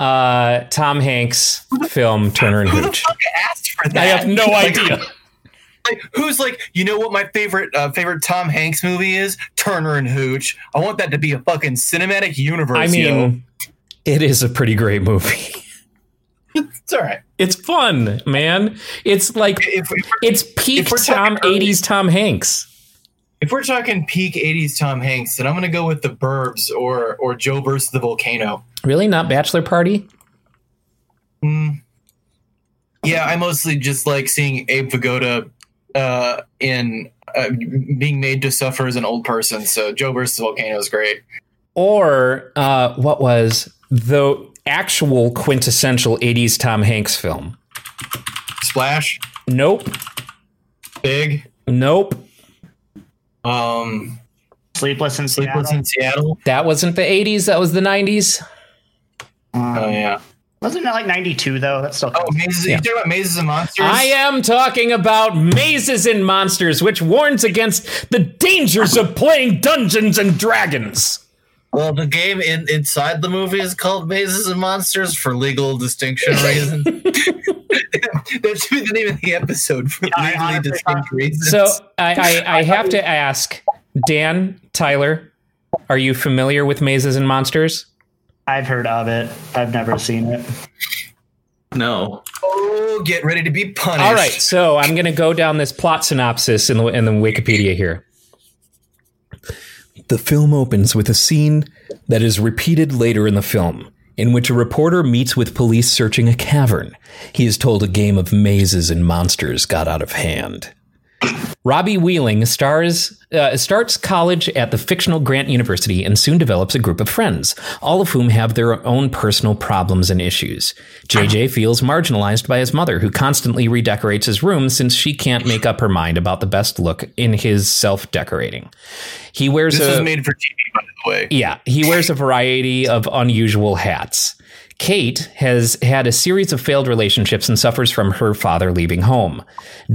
uh, Tom Hanks film Turner and Who the Hooch. fuck asked for that? I have no idea. Who's like, you know what my favorite uh, favorite Tom Hanks movie is? Turner and Hooch. I want that to be a fucking cinematic universe. I yo. mean, it is a pretty great movie. It's all right. It's fun, man. It's like If, if, it's peak Tom early- 80s Tom Hanks. if we're talking peak '80s Tom Hanks, then I'm gonna go with The Burbs or or Joe versus the Volcano. Really? Not Bachelor Party? Mm. Yeah, I mostly just like seeing Abe Vigoda uh, in uh, being made to suffer as an old person. So Joe versus the Volcano is great. Or uh, what was the actual quintessential 80s Tom Hanks film? Splash, Nope. Big, Nope. um, Sleepless in Sleepless Seattle. in Seattle. That wasn't the 80s. That was the 90s. Um, Oh yeah. Wasn't it like '92 though? That's still. Oh, mazes. Yeah. You talking about mazes and monsters? I am talking about Mazes and Monsters, which warns against the dangers of playing Dungeons and Dragons. Well, the game in, inside the movie is called Mazes and Monsters for legal distinction reasons. that should be the name of the episode for I legally honestly distinct reasons. So I, I, I have to ask Dan, Tyler, are you familiar with Mazes and Monsters? I've heard of it. I've never seen it. no. oh, get ready to be punished. All right, so I'm going to go down this plot synopsis in the, in the Wikipedia here. The film opens with a scene that is repeated later in the film, in which a reporter meets with police searching a cavern. He is told a game of mazes and monsters got out of hand. Robbie Wheeling stars, uh, starts college at the fictional Grant University and soon develops a group of friends, all of whom have their own personal problems and issues. JJ feels marginalized by his mother, who constantly redecorates his room since she can't make up her mind about the best look in his self decorating. He wears This a was made for TV, by the way. yeah, he wears a variety of unusual hats. Kate has had a series of failed relationships and suffers from her father leaving home.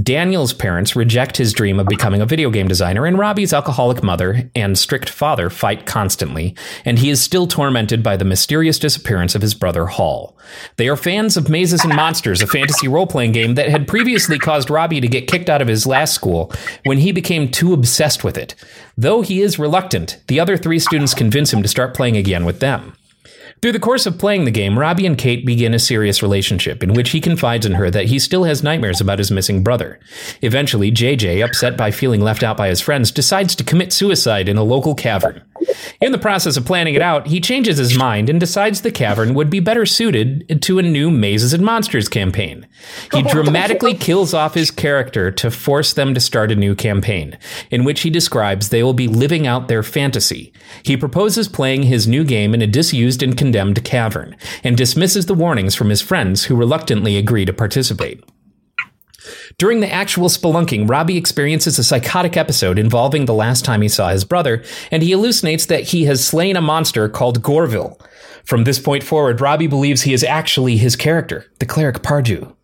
Daniel's parents reject his dream of becoming a video game designer, and Robbie's alcoholic mother and strict father fight constantly, and he is still tormented by the mysterious disappearance of his brother Hall. They are fans of Mazes and Monsters, a fantasy role playing game that had previously caused Robbie to get kicked out of his last school when he became too obsessed with it. Though he is reluctant, the other three students convince him to start playing again with them. Through the course of playing the game, Robbie and Kate begin a serious relationship in which he confides in her that he still has nightmares about his missing brother. Eventually, JJ, upset by feeling left out by his friends, decides to commit suicide in a local cavern. In the process of planning it out, he changes his mind and decides the cavern would be better suited to a new Mazes and Monsters campaign. He dramatically kills off his character to force them to start a new campaign, in which he describes they will be living out their fantasy. He proposes playing his new game in a disused and condemned cavern, and dismisses the warnings from his friends who reluctantly agree to participate. During the actual spelunking, Robbie experiences a psychotic episode involving the last time he saw his brother, and he hallucinates that he has slain a monster called Gorvil. From this point forward, Robbie believes he is actually his character, the cleric Pardieu.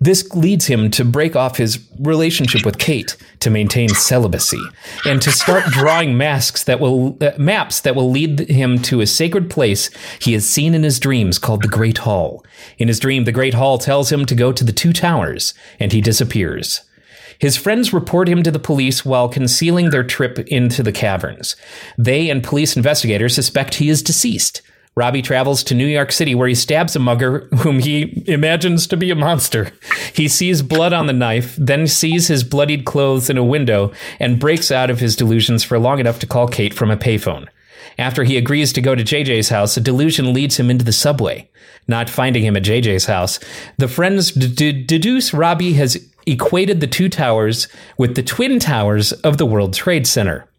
This leads him to break off his relationship with Kate to maintain celibacy and to start drawing masks that will uh, maps that will lead him to a sacred place he has seen in his dreams called the Great Hall. In his dream, the Great Hall tells him to go to the two towers and he disappears. His friends report him to the police while concealing their trip into the caverns. They and police investigators suspect he is deceased. Robbie travels to New York City where he stabs a mugger whom he imagines to be a monster. He sees blood on the knife, then sees his bloodied clothes in a window, and breaks out of his delusions for long enough to call Kate from a payphone. After he agrees to go to JJ's house, a delusion leads him into the subway. Not finding him at JJ's house, the friends d- deduce Robbie has equated the two towers with the twin towers of the World Trade Center.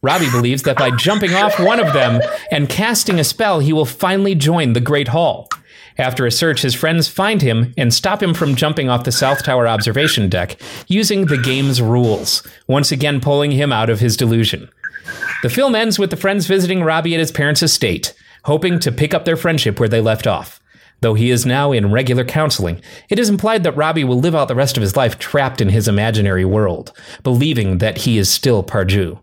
Robbie believes that by jumping off one of them and casting a spell, he will finally join the Great Hall. After a search, his friends find him and stop him from jumping off the South Tower observation deck using the game's rules, once again pulling him out of his delusion. The film ends with the friends visiting Robbie at his parents' estate, hoping to pick up their friendship where they left off. Though he is now in regular counseling, it is implied that Robbie will live out the rest of his life trapped in his imaginary world, believing that he is still Pardieu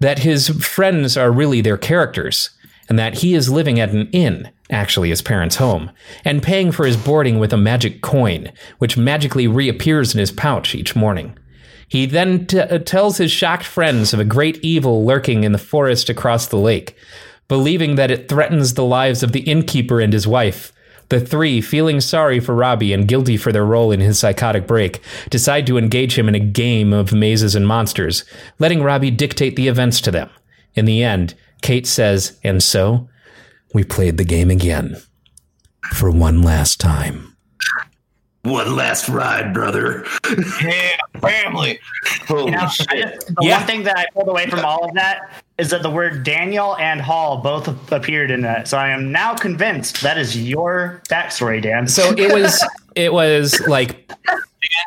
that his friends are really their characters, and that he is living at an inn, actually his parents' home, and paying for his boarding with a magic coin, which magically reappears in his pouch each morning. He then t- uh, tells his shocked friends of a great evil lurking in the forest across the lake, believing that it threatens the lives of the innkeeper and his wife, the three, feeling sorry for Robbie and guilty for their role in his psychotic break, decide to engage him in a game of mazes and monsters, letting Robbie dictate the events to them. In the end, Kate says, and so, we played the game again. For one last time. One last ride, brother. Yeah, family. Holy You know, shit. just- the Yeah. one thing that I pulled away from all of that is that the word Daniel and Hall both appeared in that. So I am now convinced that is your backstory, Dan. So it was, it was like,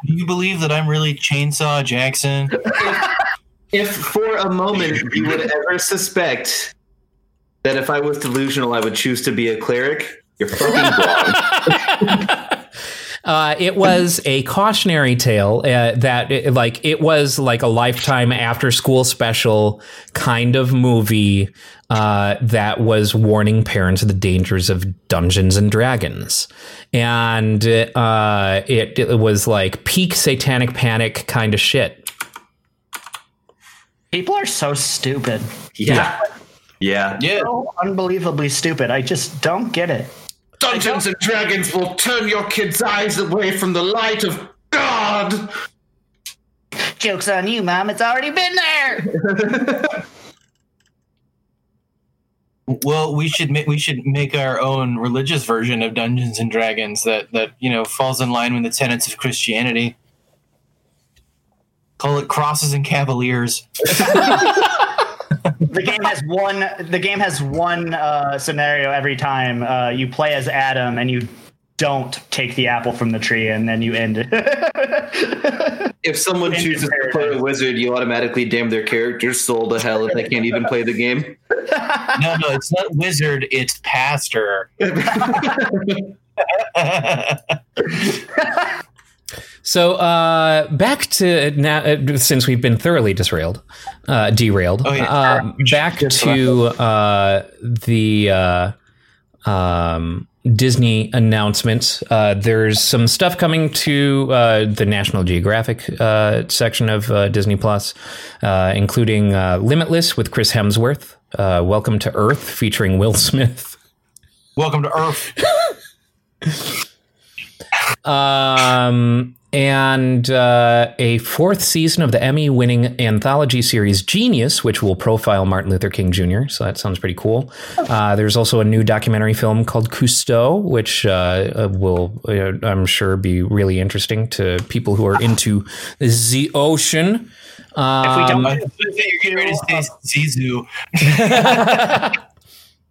Do you believe that I'm really Chainsaw Jackson? If for a moment you would ever suspect that if I was delusional, I would choose to be a cleric, you're fucking wrong. Uh, it was a cautionary tale uh, that, it, like, it was like a lifetime after school special kind of movie uh, that was warning parents of the dangers of Dungeons and Dragons, and uh, it, it was like peak satanic panic kind of shit. People are so stupid. Yeah. Yeah. Yeah. So unbelievably stupid. I just don't get it. Dungeons and Dragons will turn your kids' eyes away from the light of God. Joke's on you, Mom. It's already been there. Well, we should ma- we should make our own religious version of Dungeons and Dragons that that you know falls in line with the tenets of Christianity. Call it crosses and cavaliers. the game has one. The game has one uh, scenario every time. Uh, you play as Adam, and you don't take the apple from the tree, and then you end it. If someone In chooses to play a wizard, you automatically damn their character's soul to hell if they can't even play the game. No, no, it's not wizard. It's pastor. So uh, back to now, uh, since we've been thoroughly disrailed, uh, derailed. Oh, yeah. uh, back to uh, the uh, um, Disney announcements. Uh, there's some stuff coming to uh, the National Geographic uh, section of uh, Disney Plus, uh, including uh, Limitless with Chris Hemsworth. Uh, Welcome to Earth featuring Will Smith. Welcome to Earth. um, and uh, a fourth season of the Emmy winning anthology series Genius, which will profile Martin Luther King Jr., so that sounds pretty cool. Uh, there's also a new documentary film called Cousteau, which uh, will, uh, I'm sure, be really interesting to people who are into the ocean. If we don't, you're getting ready to say Zissou.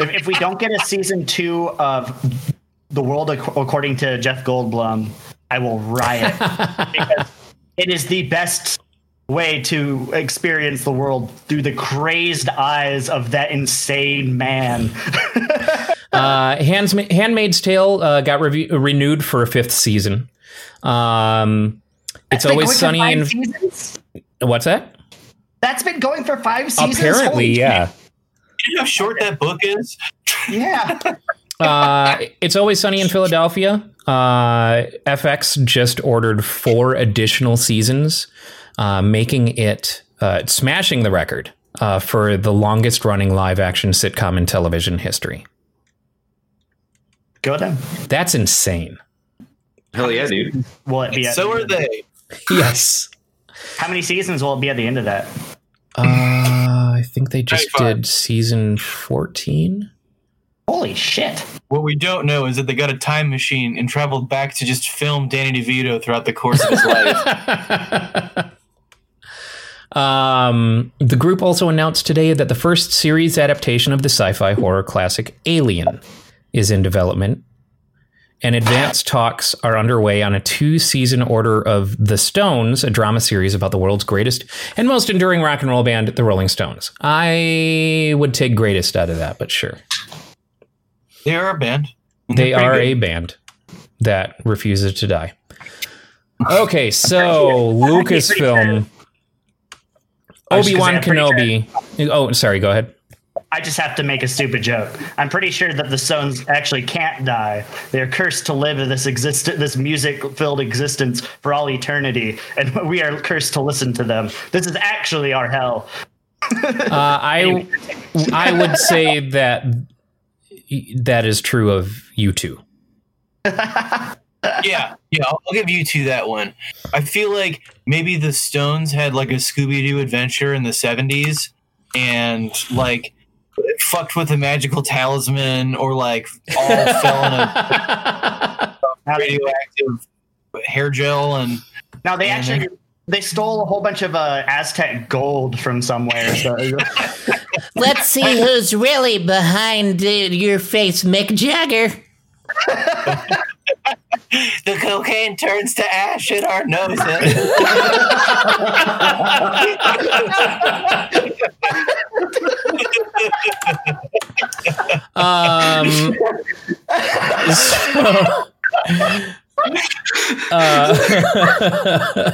if, if we don't get a season two of the world according to Jeff Goldblum, I will riot because it is the best way to experience the world through the crazed eyes of that insane man. Uh, Hands, Handmaid's Tale uh, got revu- renewed for a fifth season. Um, it's always sunny in. seasons? What's that? That's been going for five seasons. Apparently, Holy yeah. You know how short that book is? Yeah. Uh, it's always sunny in Philadelphia. Uh, FX just ordered four additional seasons, uh, making it uh, smashing the record uh, for the longest running live action sitcom in television history. Go them. That's insane. Hell yeah, dude. Will it be? At, So are they. Yes. How many seasons will it be at the end of that? Uh, I think they just did season 14. Holy shit! What we don't know is that they got a time machine and traveled back to just film Danny DeVito throughout the course of his life. Um, the group also announced today that the first series adaptation of the sci-fi horror classic Alien is in development, and advanced talks are underway on a two-season order of The Stones, a drama series about the world's greatest and most enduring rock and roll band, the Rolling Stones. I would take greatest out of that, but sure, They are a band. they They're pretty are good. a band that refuses to die. Okay, so Lucasfilm. I was just Obi Wan gonna say, I'm pretty Kenobi. Oh, sorry. Go ahead. I just have to make a stupid joke. I'm pretty sure that the Stones actually can't die. They're cursed to live in this exist this music-filled existence for all eternity, and we are cursed to listen to them. This is actually our hell. Uh, I I would say that that is true of you two. yeah, yeah, I'll, I'll give you two that one. I feel like maybe the Stones had like a Scooby Doo adventure in the 70s and like fucked with a magical talisman or like all fell in a Now, radioactive hair gel and now they Yeah, actually they stole a whole bunch of uh, Aztec gold from somewhere. So Let's see who's really behind uh, your face, Mick Jagger. the cocaine turns to ash in our noses. Um. so- uh,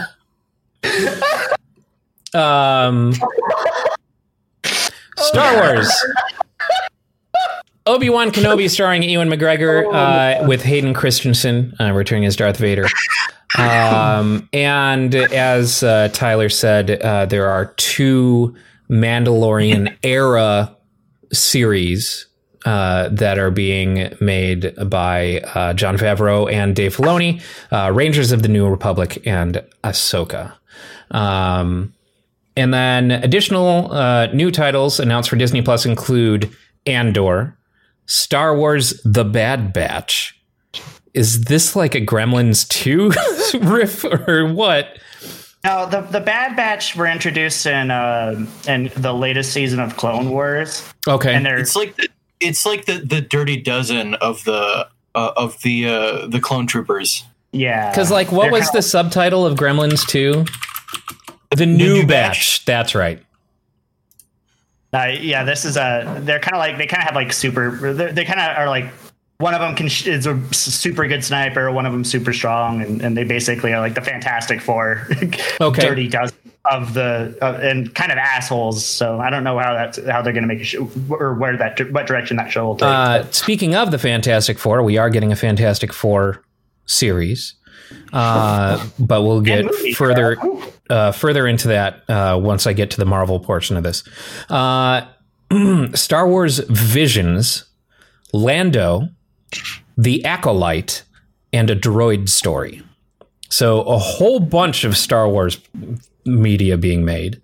um. Star Wars. Obi Wan Kenobi, starring Ewan McGregor, uh, with Hayden Christensen uh, returning as Darth Vader. Um, and as uh, Tyler said, uh, there are two Mandalorian era series uh, that are being made by uh, Jon Favreau and Dave Filoni, uh, Rangers of the New Republic and Ahsoka. Um, and then additional uh, new titles announced for Disney Plus include Andor, Star Wars: The Bad Batch. Is this like a Gremlins 2 riff or what? no, the the Bad Batch were introduced in uh, in the latest season of Clone Wars, Okay. and they're it's like the, it's like the, the dirty dozen of the uh, of the uh, the clone troopers. yeah. Because, like, what They're was kinda- the subtitle of Gremlins 2? The new, new batch. batch. That's right. Uh, yeah, this is a. They're kind of like they kind of have like super. They're, kind of are like one of them can sh- is a super good sniper. One of them super strong, and, and they basically are like the Fantastic Four. Okay. dirty dozen of the uh, and kind of assholes. So I don't know how that's how they're going to make a show or where that what direction that show will take. Uh, speaking of the Fantastic Four, we are getting a Fantastic Four series, uh, but we'll get movie, further uh, further into that uh, once I get to the Marvel portion of this. Uh, Star Wars Visions, Lando, The Acolyte, and a droid story. So a whole bunch of Star Wars media being made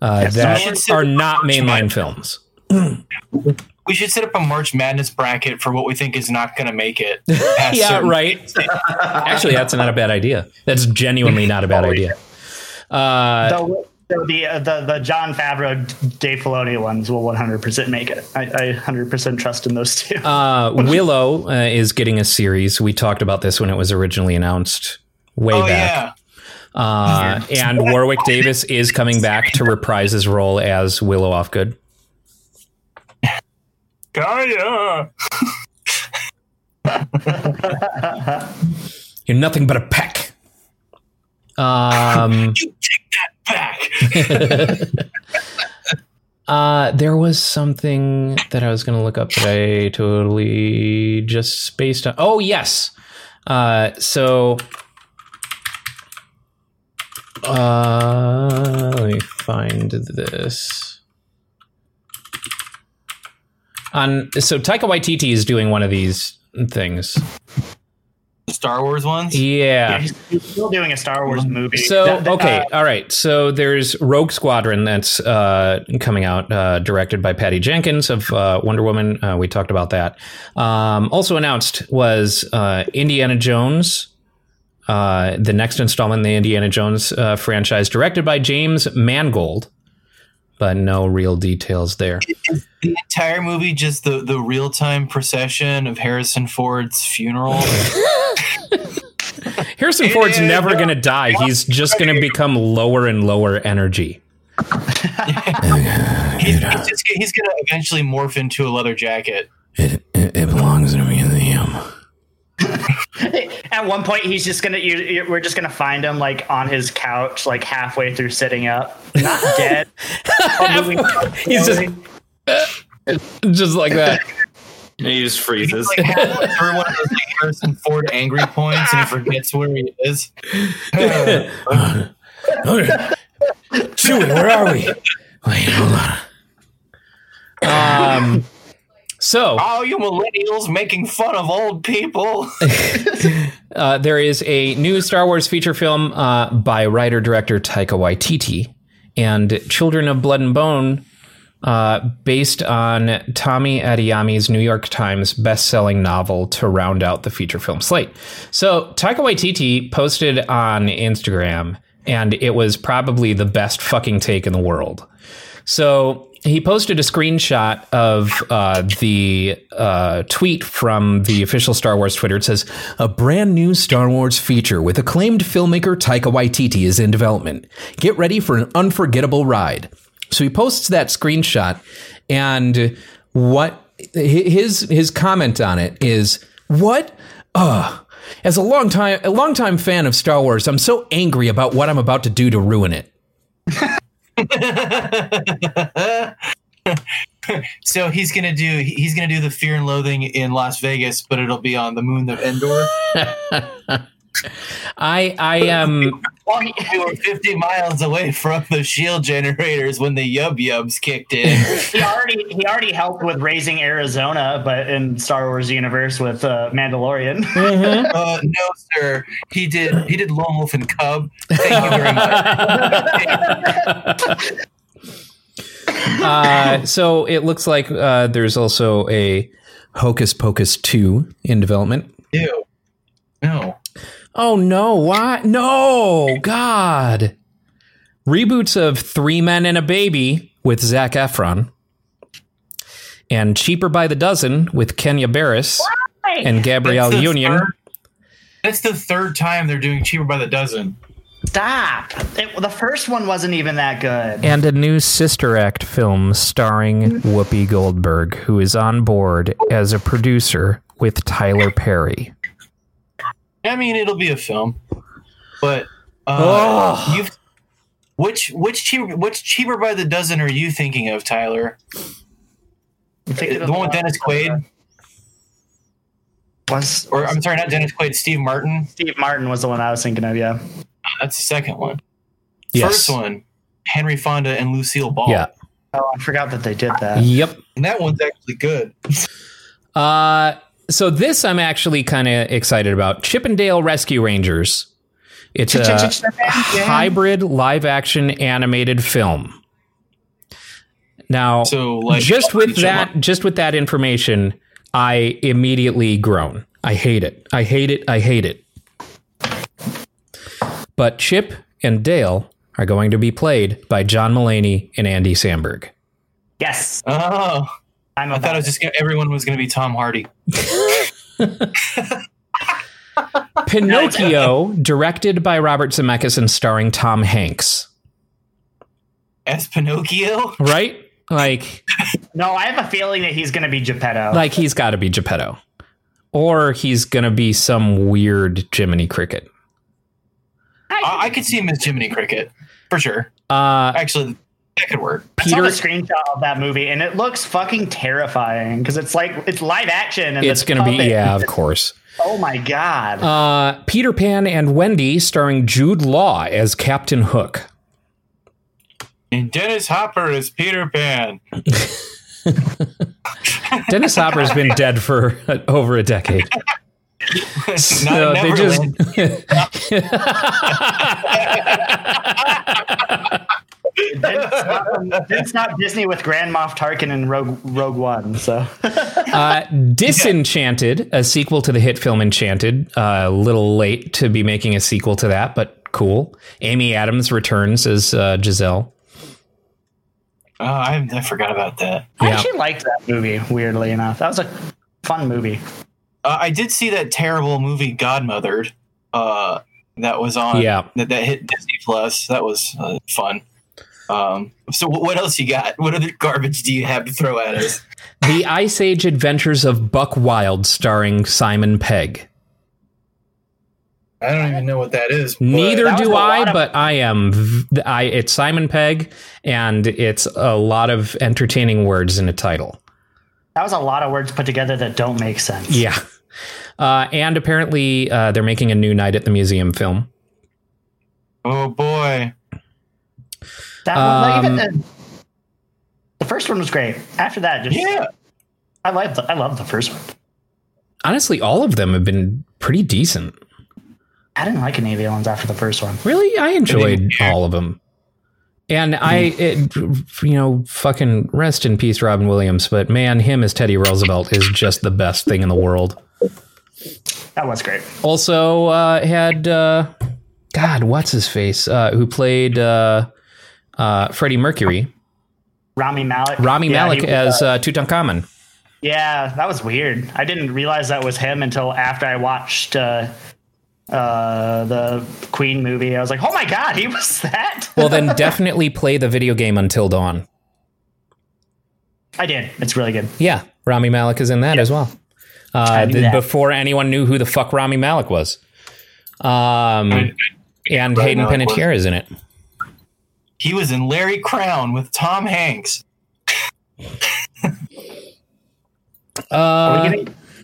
uh, that are not mainline films. We should set up a March Madness bracket for what we think is not going to make it. yeah, right. Actually, that's not a bad idea. That's genuinely not a bad idea. Uh, The the the, uh, the the Jon Favreau, Dave Filoni ones will 100% make it. I, I 100% trust in those two. uh, Willow uh, is getting a series. We talked about this when it was originally announced way Oh back. yeah. Uh, and Warwick Davis is coming back to reprise his role as Willow Ufgood. Gaia. You're nothing but a peck. Um, You take that back. uh, there was something that I was going to look up that I totally just spaced on. Oh, yes. Uh, so, uh, let me find this. On so Taika Waititi is doing one of these things. Star Wars ones. Yeah. He's, he's still doing a Star Wars movie. So That- that, okay, uh, all right. So there's Rogue Squadron that's uh, coming out, uh, directed by Patty Jenkins of uh, Wonder Woman. Uh, we talked about that. Um, also announced was uh, Indiana Jones, uh, the next installment in the Indiana Jones uh, franchise, directed by James Mangold, but no real details there. The entire movie, just the the real time procession of Harrison Ford's funeral. Harrison Ford's Indiana never going to die. He's just going to become lower and lower energy. he's, uh, he's just he's gonna eventually morph into a leather jacket. It, it, it belongs in a museum. At one point, he's just gonna. You, you, we're just gonna find him like on his couch, like halfway through sitting up, not dead. He's just just like that. And he just freezes. Like halfway through one of those like, Harrison Ford angry points, and he forgets where he is. Chewie, where are we? Wait, hold on. Um, so Oh, you millennials making fun of old people. uh, there is a new Star Wars feature film uh, by writer director Taika Waititi and Children of Blood and Bone, uh, based on Tomi Adeyemi's New York Times best-selling novel to round out the feature film slate. So Taika Waititi posted on Instagram, and it was probably the best fucking take in the world. So he posted a screenshot of uh, the uh, tweet from the official Star Wars Twitter. It says, A brand new Star Wars feature with acclaimed filmmaker Taika Waititi is in development. Get ready for an unforgettable ride. So he posts that screenshot, and what his his comment on it is, What? Ugh. As a long time a longtime fan of Star Wars, I'm so angry about what I'm about to do to ruin it. so he's gonna do he's gonna do the Fear and Loathing in Las Vegas, but it'll be on the moon of Endor. I I am we were 50 miles away from the shield generators when the yub yubs kicked in. he already he already helped with raising Arizona, but in Star Wars universe with uh, Mandalorian. uh, no, sir. He did. He did Lone Wolf and Cub. Thank you very much. uh, so it looks like uh, there's also a Hocus Pocus 2 in development. Ew. No. Oh no, why? No, God. Reboots of Three Men and a Baby with Zac Efron. And Cheaper by the Dozen with Kenya Barris and Gabrielle That's Union. third- That's the third time they're doing cheaper by the dozen. Stop! It, the first one wasn't even that good. And a new Sister Act film starring Whoopi Goldberg, who is on board as a producer with Tyler Perry. I mean, it'll be a film, but uh, you've which which cheaper which cheaper by the dozen are you thinking of, Tyler? The one with Dennis Quaid, was or I'm sorry, not Dennis Quaid, Steve Martin. Steve Martin was the one I was thinking of. Yeah. That's the second one. Yes. First one, Henry Fonda and Lucille Ball. Yeah. Oh, I forgot that they did that. Yep. and that one's actually good. Uh, so this I'm actually kind of excited about. Chippendale Rescue Rangers. It's a hybrid live action animated film. Now, So, like, just with each that, just with that information, I immediately groan. I hate it. I hate it. I hate it. But Chip and Dale are going to be played by John Mulaney and Andy Samberg. Yes, Oh, I'm I thought it was just gonna, everyone was going to be Tom Hardy. Pinocchio, directed by Robert Zemeckis and starring Tom Hanks. As Pinocchio? Right? Like, No, I have a feeling that he's going to be Geppetto. like he's got to be Geppetto, or he's gonna be some weird Jiminy Cricket. I, I could see him as Jiminy Cricket for sure. Uh, Actually, that could work. I saw Peter, the screenshot of that movie, and it looks fucking terrifying because it's like it's live action, and it's gonna be yeah, of course. Oh my god! Uh, Peter Pan and Wendy, starring Jude Law as Captain Hook. And Dennis Hopper is Peter Pan. Dennis Hopper's been dead for uh, over a decade. So Not they just Neverland. Didn't stop, Disney with Grand Moff Tarkin and Rogue Rogue One. So uh, Disenchanted, a sequel to the hit film Enchanted. Uh, a little late to be making a sequel to that, but cool. Amy Adams returns as uh, Giselle. Oh, I, I forgot about that. I Yeah. actually liked that movie. Weirdly enough, that was a fun movie. Uh, I did see that terrible movie Godmothered. Uh, that was on. Yeah. That, that hit Disney Plus. That was uh, fun. Um, so what else you got? What other garbage do you have to throw at us? The Ice Age Adventures of Buck Wild, starring Simon Pegg. I don't even know what that is. Neither that do I, of- but I am. v- I it's Simon Pegg, and it's a lot of entertaining words in a title. That was a lot of words put together that don't make sense. Yeah, uh, and apparently uh, they're making a new Night at the Museum film. Oh boy. That one, like, even Um, the, the first one was great. After that, just Yeah. I love the, I love the first one. Honestly, all of them have been pretty decent. I didn't like any of the ones after the first one. Really, I enjoyed all of them. And I, it, you know, fucking rest in peace, Robin Williams. But man, him as Teddy Roosevelt is just the best thing in the world. That was great. Also uh, had uh, God, what's his face? Uh, who played uh, uh, Freddie Mercury? Rami Malek. Rami Yeah, Malek as uh, uh, Tutankhamun. yeah, that was weird. I didn't realize that was him until after I watched uh, uh, the Queen movie. I was like, oh my god, he was that. Well, then definitely play the video game Until Dawn. I did. It's really good. Yeah, Rami Malek is in that as well. Uh, knew th- that. before anyone knew who the fuck Rami Malek was. Um, and Rami Hayden Malek Panettiere is in it. He was in Larry Crowne with Tom Hanks. Uh,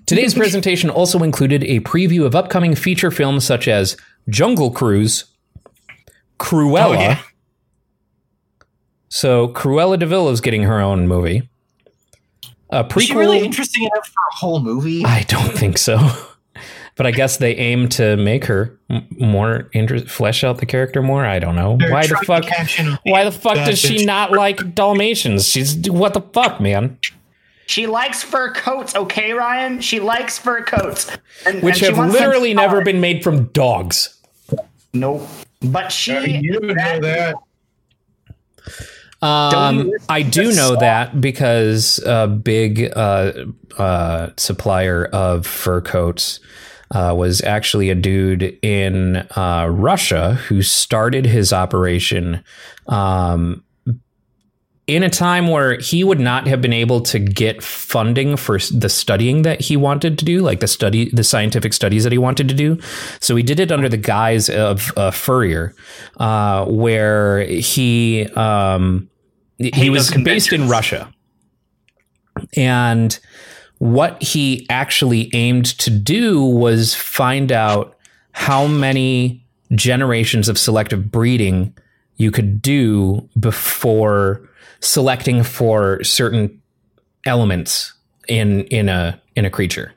today's presentation also included a preview of upcoming feature films such as Jungle Cruise, Cruella. Oh, yeah. So Cruella de Vil is getting her own movie. A prequel. Is she really interesting enough for a whole movie? I don't think so. But I guess they aim to make her m- more interest, flesh out the character more. I don't know. They're Why the fuck? Why the fuck does she not like Dalmatians? She's what the fuck, man? She likes fur coats, okay, Ryan? She likes fur coats. And, Which and have literally never been made from dogs. Nope. But she. You know that. Um, I do know that because a big uh, uh, supplier of fur coats uh, was actually a dude in uh, Russia who started his operation um, in a time where he would not have been able to get funding for the studying that he wanted to do, like the study, the scientific studies that he wanted to do. So he did it under the guise of a furrier, uh, where he um, he Hate was based in. Russia, and what he actually aimed to do was find out how many generations of selective breeding you could do before selecting for certain elements in in a in a creature.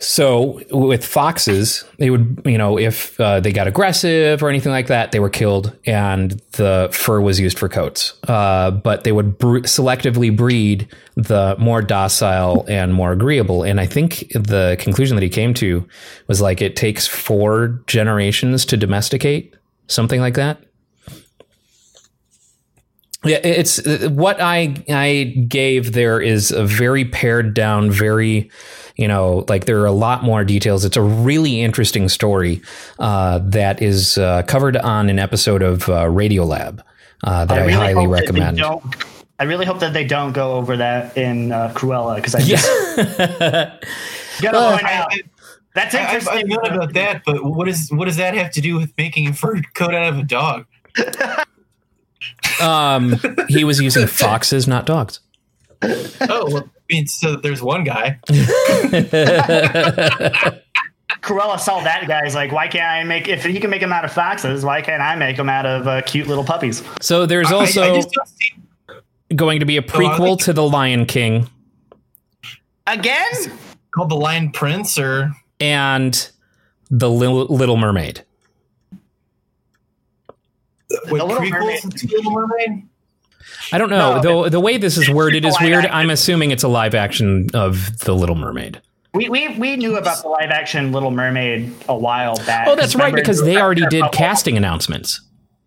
So with foxes, they would, you know, if uh, they got aggressive or anything like that, they were killed, and the fur was used for coats. Uh, but they would bre- selectively breed the more docile and more agreeable. And I think the conclusion that he came to was like it takes four generations to domesticate, something like that. Yeah, it's what I I gave there is a very pared down, very you know, like there are a lot more details. It's a really interesting story uh, that is uh, covered on an episode of uh, Radiolab uh, that I, really highly hope that they recommend. I really hope that they don't go over that in uh, Cruella because I just gotta Well, out that's I, I've, interesting. I've known about that, but what is what does that have to do with making a fur coat out of a dog? um, he was using foxes, not dogs. Oh, well, I mean, so there's one guy. Cruella saw that guy. He's like, why can't I make if he can make them out of foxes? Why can't I make them out of uh, cute little puppies? So there's I- I also see- going to be a prequel like- to The Lion King Again? called the Lion Prince, or and The Little, Little Mermaid. with Little prequels Mermaid. to Little Mermaid. I don't know. No, the the way this is worded is weird. action. I'm assuming it's a live action of The Little Mermaid. We, we we knew about the live action Little Mermaid a while back. Oh, that's right, because they already did couple- casting announcements.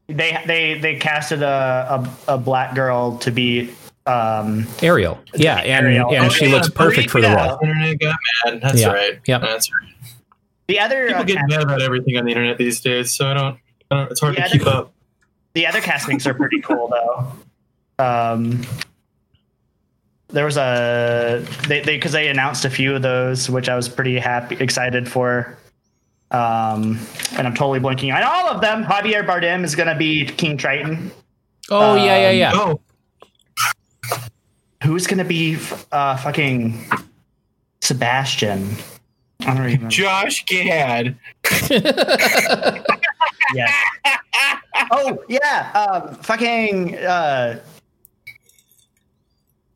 They they they casted a a, a black girl to be um Ariel, yeah, and Ariel. and Oh, she yeah, looks perfect for the yeah. role. Internet got mad. That's Yeah. right. Yep. That's right. the other People uh, get mad about everything on the internet these days, so I don't. I don't it's hard Yeah, to keep up. the other castings are pretty cool though. Um, there was a they they because they announced a few of those, which I was pretty happy excited for. Um, and I'm totally blinking on all of them. Javier Bardem is going to be King Triton. Oh yeah, yeah, yeah. Oh, Who's going to be uh, fucking Sebastian? I don't even. Josh Gad. Yeah. oh yeah. Um, fucking. Uh,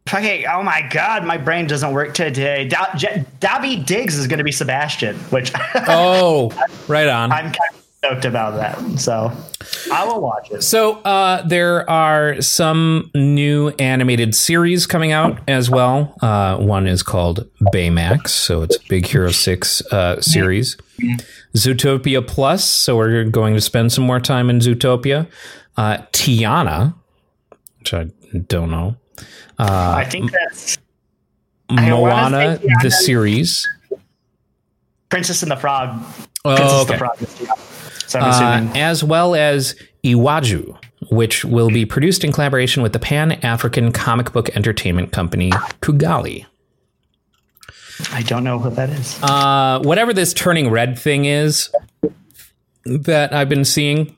fucking. Oh my god, my brain doesn't work today. Da- J- Dobby Diggs is going to be Sebastian, which Oh, right on. I'm kind of stoked about that. So I will watch it. So uh, there are some new animated series coming out as well. Uh, one is called Baymax, so it's Big Hero Six uh, series. Zootopia Plus, so we're going to spend some more time in Zootopia. Uh, Tiana, which I don't know. I think that's Moana, Tiana- the series. Princess and the Frog. Oh, Princess okay. the Frog. yeah. So I'm uh, as well as Iwaju, which will be produced in collaboration with the Pan African comic book entertainment company Kugali. I don't know what that is. Uh, whatever this turning red thing is that I've been seeing,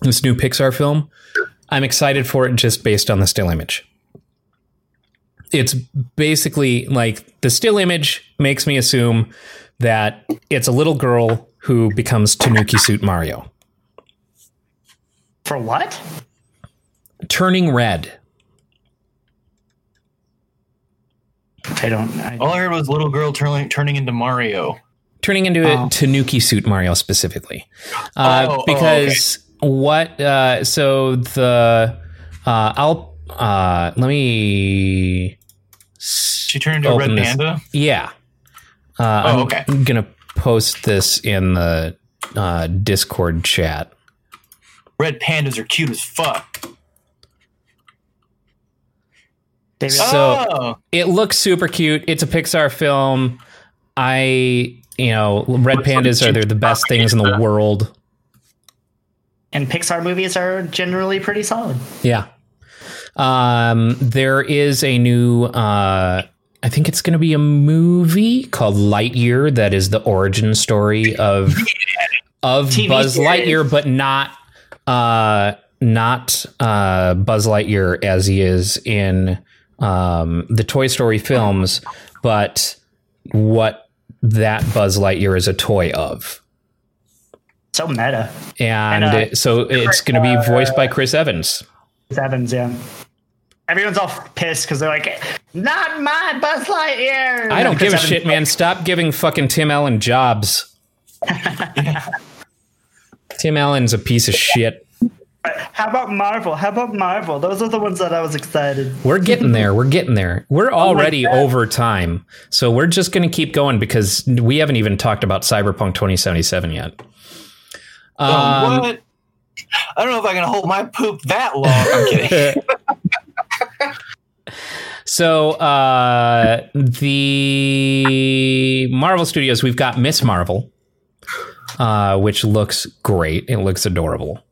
this new Pixar film, I'm excited for it just based on the still image. It's basically like the still image makes me assume that it's a little girl who becomes Tanuki Suit Mario. For what? Turning red. I don't. I, All I heard was little girl turning turning into Mario. turning into Oh. a Tanuki suit Mario specifically, uh, Oh, oh, because what? Uh, so the uh, I'll uh, let me. She turned into a red this. panda. Yeah, uh, Oh, I'm okay. gonna post this in the uh, Discord chat. Red pandas are cute as fuck. David, So- oh, It looks super cute. It's a Pixar film. I, you know, red pandas are they're the best things in the world. and Pixar movies are generally pretty solid. Yeah. Um, there is a new, uh, I think it's going to be a movie called Lightyear that is the origin story of of TV Buzz series. Lightyear, but not uh, not uh, Buzz Lightyear as he is in um, the Toy Story films, but what that Buzz Lightyear is a toy of. So meta. And, And, uh, so it's going to be voiced by Chris Evans. Evans, yeah. Everyone's all pissed because they're like, "Not my Buzz Lightyear." And I don't give a shit, man. Stop giving fucking Tim Allen jobs. Tim Allen's a piece of shit. How about Marvel? How about Marvel? Those are the ones that I was excited. We're getting there. We're getting there. We're already God. over time. So we're just going to keep going because we haven't even talked about Cyberpunk 2077 yet. Um, Um, what? I don't know if I can hold my poop that long. I'm kidding. So uh, the Marvel Studios, we've got Miss Marvel, uh, which looks great. It looks adorable.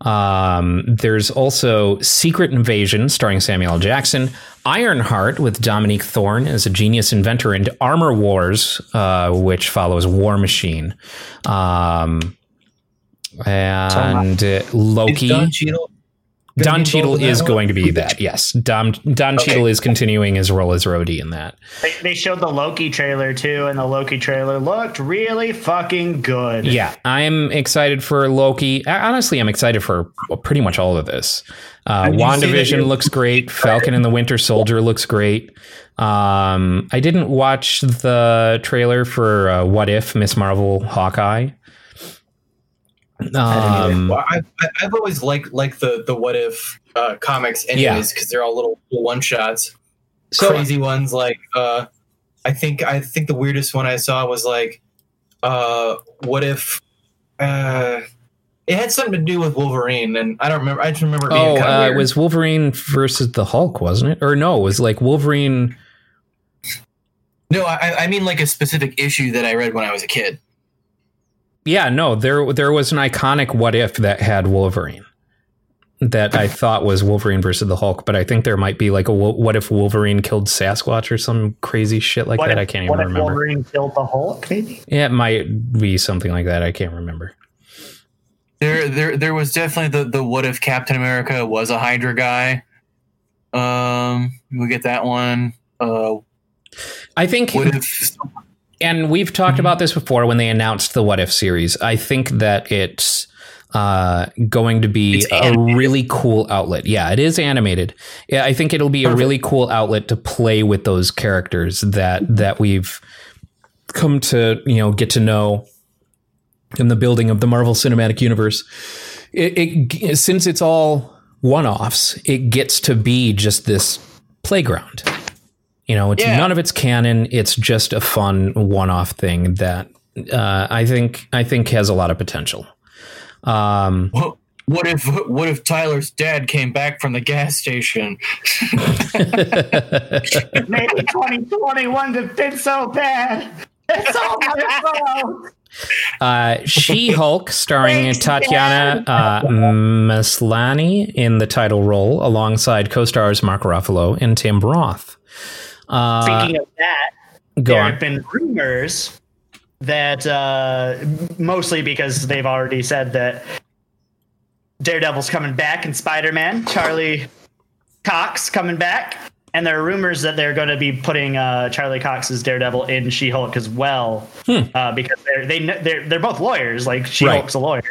Um, there's also Secret Invasion, starring Samuel L. Jackson, Ironheart with Dominique Thorne as a genius inventor, and Armor Wars, uh, which follows War Machine. Um, and uh, Loki. Don Cheadle. Don be involved Cheadle in that is one? going to be that. Yes, Don Don Cheadle is continuing his role as Rhodey in that. They, they showed the Loki trailer too, and the Loki trailer looked really fucking good. Yeah, I'm excited for Loki. I- Honestly, I'm excited for pretty much all of this. Uh, Did you WandaVision looks great. Falcon and the Winter Soldier looks great. Um, I didn't watch the trailer for uh, What If Miss Marvel Hawkeye. Um, Well, I've, I've always liked like the the what if uh, comics, anyways, because they're all little one shots, so crazy ones. Like uh, I think I think the weirdest one I saw was like, uh, what if uh, it had something to do with Wolverine, and I don't remember. I just remember. It being oh, kind of uh, it was Wolverine versus the Hulk, wasn't it? Or no, it was like Wolverine. no, I, I mean like a specific issue that I read when I was a kid. Yeah, no, there there was an iconic what if that had Wolverine that I thought was Wolverine versus the Hulk, but I think there might be like a what if Wolverine killed Sasquatch or some crazy shit like What that. if- I can't even what if remember. Wolverine killed the Hulk? Maybe. Yeah, it might be something like that. I can't remember. There, there, there was definitely the the what if Captain America was a Hydra guy. Um, we get that one. Uh, I think what if? And we've talked about this before when they announced the What If series. I think that it's uh, going to be a really cool outlet. Yeah, it is animated. Yeah, I think it'll be a really cool outlet to play with those characters that that we've come to you know get to know in the building of the Marvel Cinematic Universe. It, it since it's all one-offs, it gets to be just this playground. You know, it's Yeah. none of it's canon. It's just a fun one-off thing that uh, I think I think has a lot of potential. Um, What, what if? What if Tyler's dad came back from the gas station? Maybe 2021 have been so bad. It's all my fault. uh, She-Hulk, starring Thanks, Tatiana uh, Maslany in the title role, alongside co-stars Mark Ruffalo and Tim Roth. Uh, Speaking of that, there on. have been rumors that uh, mostly because they've already said that Daredevil's coming back and Spider-Man, Charlie Cox coming back, and there are rumors that they're going to be putting uh, Charlie Cox's Daredevil in She-Hulk as well, uh, because they're they kn- they're they're both lawyers. Like She-Hulk's a lawyer,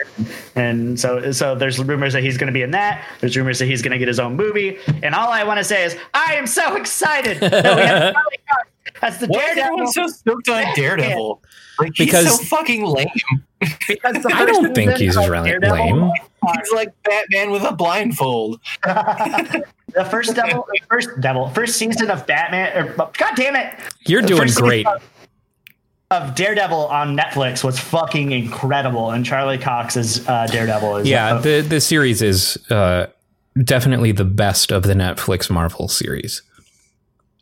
and so so there's rumors that he's going to be in that. There's rumors that he's going to get his own movie, and all I want to say is I am so excited that we have Charlie Cox as the Why is Daredevil. everyone so stoked on Daredevil? Like he's Because- so fucking lame. Because the I don't think he's of really Daredevil- lame. He's like Batman with a blindfold. The first devil, the first devil, first season of Batman. Or, God damn it! You're The doing great. Of, of Daredevil on Netflix was fucking incredible, and Charlie Cox's uh, Daredevil is Yeah, uh, the the series is uh, definitely the best of the Netflix Marvel series.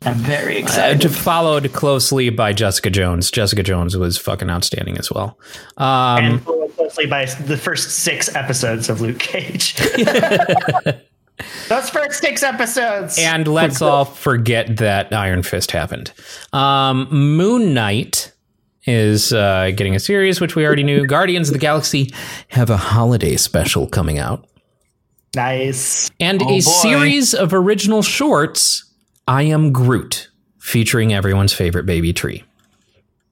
I'm very Uh, excited. followed closely by Jessica Jones. Jessica Jones was fucking outstanding as well. Um, and followed closely by the first six episodes of Luke Cage. Those first six episodes. and let's all forget that Iron Fist happened. Um, Moon Knight is uh, getting a series, which we already knew. Guardians of the Galaxy have a holiday special coming out, nice. and Oh, a boy. series of original shorts. I am Groot, featuring everyone's favorite baby tree.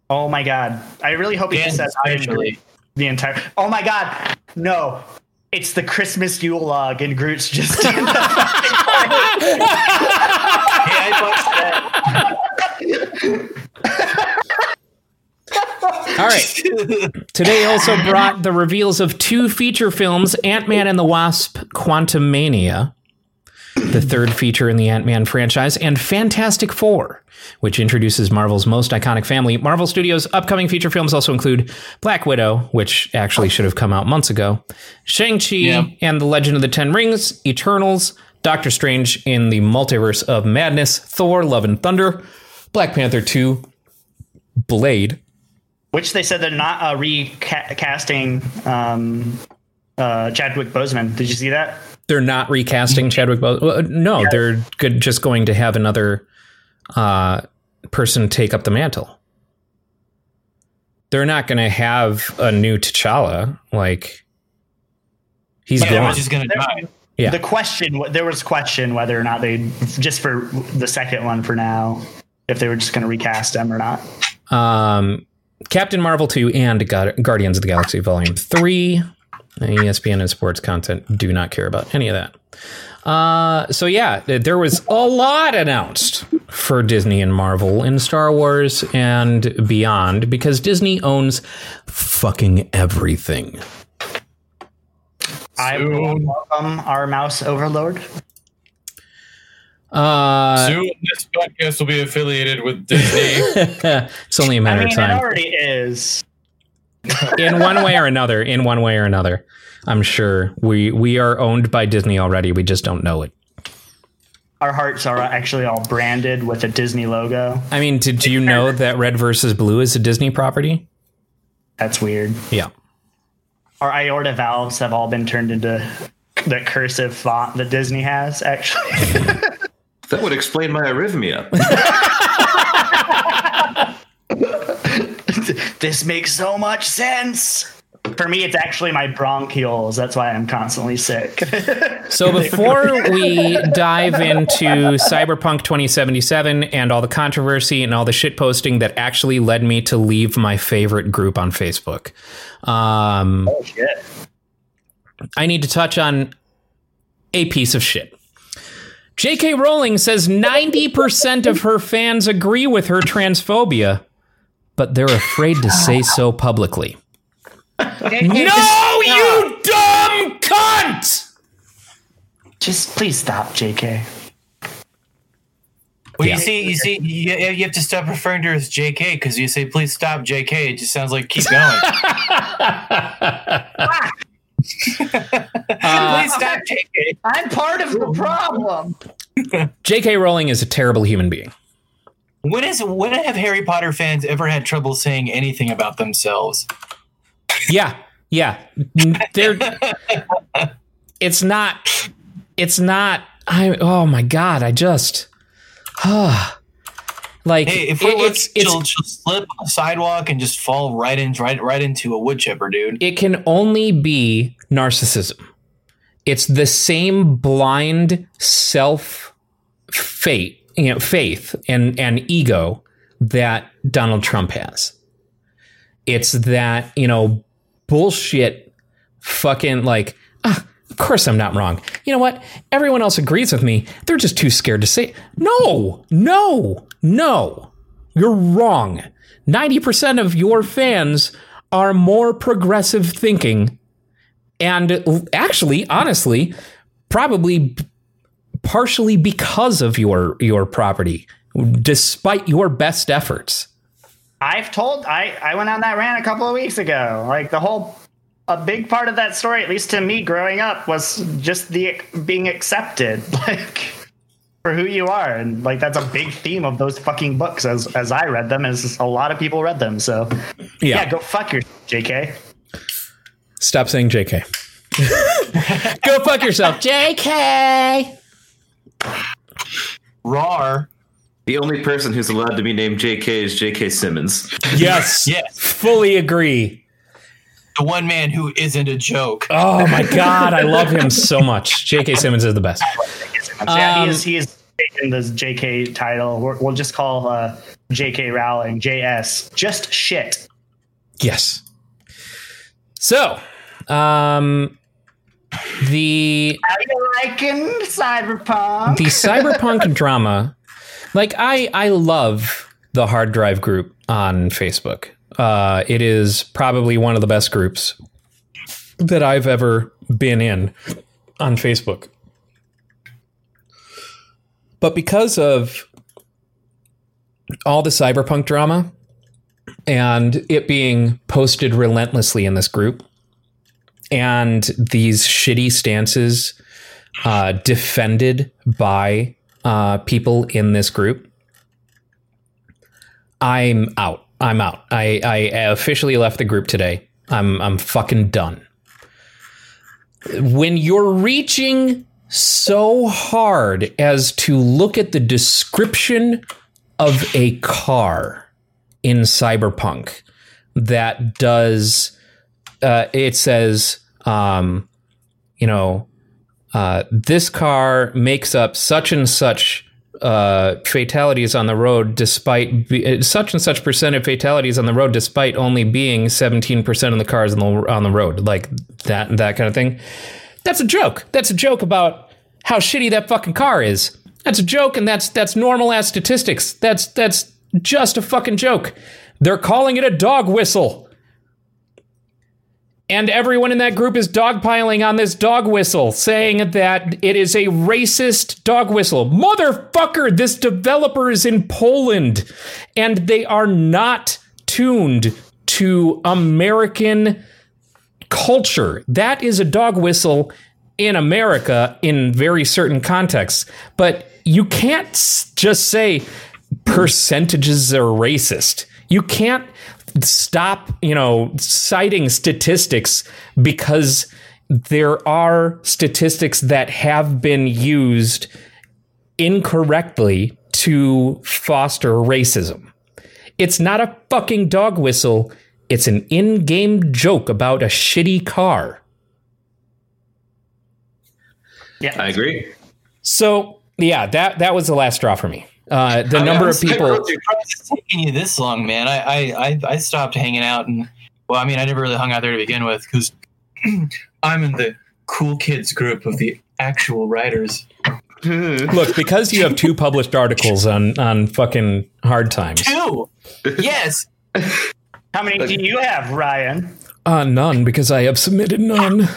Oh my god! I really hope he Dan just says I am. Groot the entire. Oh my god, no! It's the Christmas Yule log, and Groot's just in the fucking All right. Today also brought the reveals of two feature films Ant Man and the Wasp Quantumania the third feature in the Ant Man franchise, and Fantastic Four, which introduces Marvel's most iconic family. Marvel Studios' upcoming feature films also include Black Widow, which actually should have come out months ago, Shang-Chi Yeah. and the Legend of the Ten Rings, Eternals, Doctor Strange in the Multiverse of Madness, Thor, Love and Thunder, Black Panther 2, Blade, Which they said they're not uh, recasting um, uh, Chadwick Boseman. Did you see that? They're not recasting Chadwick Boseman. Well, no, they're good, just going to have another uh, person take up the mantle. They're not going to have a new T'Challa. Like he's Yeah, gone. just gonna die. Yeah. The question there was question whether or not they just for the second one for now if they were just going to recast him or not. um, Captain Marvel 2 and Guardians of the Galaxy Volume 3. ESPN and sports content do not care about any of that. Uh, so yeah, there was a lot announced for Disney and Marvel in Star Wars and beyond because Disney owns fucking everything. I Soon. welcome our mouse overlord. Uh, Soon, this podcast will be affiliated with Disney. it's only a matter mean, of time. it already is. In one way or another, in one way or another. I'm sure we we are owned by Disney already. We just don't know it. Our hearts are actually all branded with a Disney logo. I mean, did you know that Red versus Blue is a Disney property? That's weird. Yeah. Our aorta valves have all been turned into the cursive font that Disney has. Actually, That would explain my arrhythmia. this makes so much sense. For me, it's actually my bronchioles. That's why I'm constantly sick. So before we dive into Cyberpunk 2077 and all the controversy and all the shit posting that actually led me to leave my favorite group on Facebook, um, oh shit! I need to touch on a piece of shit. J.K. Rowling says 90% of her fans agree with her transphobia, but they're afraid to say so publicly. No, you dumb cunt! Just please stop, J.K. Well, Yeah. you see, you see, you, you have to stop referring to her as JK because you say, "Please stop, JK." It just sounds like keep going. Please stop, JK. I'm part of the problem. J.K. Rowling is a terrible human being. When is when have Harry Potter fans ever had trouble saying anything about themselves? Yeah, yeah. They're. It's not. It's not. I. Oh my god! I just. Ah. like Hey, if it- it's, it's she'll, she'll slip on the sidewalk and just fall right in right right into a wood chipper, dude. it can only be narcissism. It's the same blind self fate, you know, faith and and ego that Donald Trump has. It's that, you know, bullshit fucking like ah, of course I'm not wrong. You know what? Everyone else agrees with me. They're just too scared to say no. No. No. You're wrong. 90% of your fans are more progressive thinking and actually honestly probably partially because of your your property despite your best efforts I've told I I went on that rant a couple of weeks ago. Like the whole a big part of that story, at least to me growing up, was just the being accepted, like for who you are, and like that's a big theme of those fucking books. As as I read them, as a lot of people read them. So yeah, go fuck your JK. stop saying jk go fuck yourself jk Rar. the only person who's allowed to be named JK is JK Simmons. yes Yes. fully agree The one man who isn't a joke. oh my god i love him so much jk simmons is the best yeah, Um, he is he is taking this JK title. We're, we'll just call uh, JK Rowling JS just shit. yes so um the How you liking Cyberpunk? the cyberpunk drama like i i love the hard drive group on facebook Uh, it is probably one of the best groups that I've ever been in on Facebook. But because of all the cyberpunk drama and it being posted relentlessly in this group and these shitty stances uh, defended by uh, people in this group, I'm out. I'm out. I, I officially left the group today. I'm I'm fucking done. When you're reaching so hard as to look at the description of a car in Cyberpunk that does uh, it says um, you know uh, this car makes up such and such uh, fatalities on the road despite be, such and such percent of fatalities on the road despite only being 17% of the cars on the on the road. Like that that kind of thing. That's a joke. That's a joke about how shitty that fucking car is. That's a joke and that's that's normal ass statistics. That's that's just a fucking joke. They're calling it a dog whistle and everyone in that group is dogpiling on this dog whistle, saying that it is a racist dog whistle. Motherfucker, this developer is in Poland and they are not tuned to American culture. That is a dog whistle in America in very certain contexts. But you can't just say percentages are racist. You can't stop, you know, citing statistics because there are statistics that have been used incorrectly to foster racism. It's not a fucking dog whistle. It's an in-game joke about a shitty car. Yeah, I agree. So yeah, that that was the last straw for me. Uh, the I number I'm of people. It's taking you this long, man. I, I, I, I stopped hanging out, and well, I mean, I never really hung out there to begin with because I'm in the cool kids group of the actual writers. Look, because you have two published articles on on fucking hard times. Two, yes. How many do you have, Ryan? Uh, none, because I have submitted none.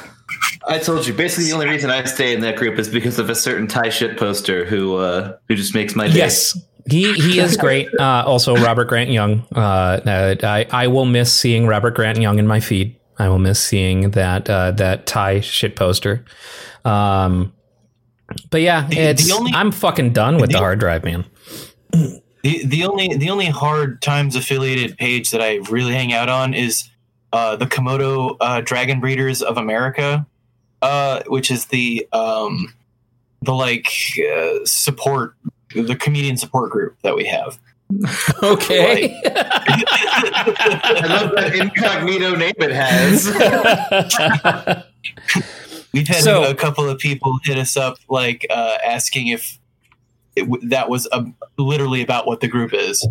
I told you. Basically, the only reason I stay in that group is because of a certain Thai shit poster who uh, who just makes my day. Yes, he he is great. Uh, also, Robert Grant Young. Uh, I I will miss seeing Robert Grant Young in my feed. I will miss seeing that uh, that Thai shit poster. Um, but yeah, it's the only- I'm fucking done with the the- hard drive, man. The the only the only hard times affiliated page that I really hang out on is uh, the Komodo uh, Dragon Breeders of America, uh, which is the um, the like uh, support the comedian support group that we have. Okay. I love that incognito name it has. We've had So- a couple of people hit us up like uh, asking if it w- that was uh literally about what the group is.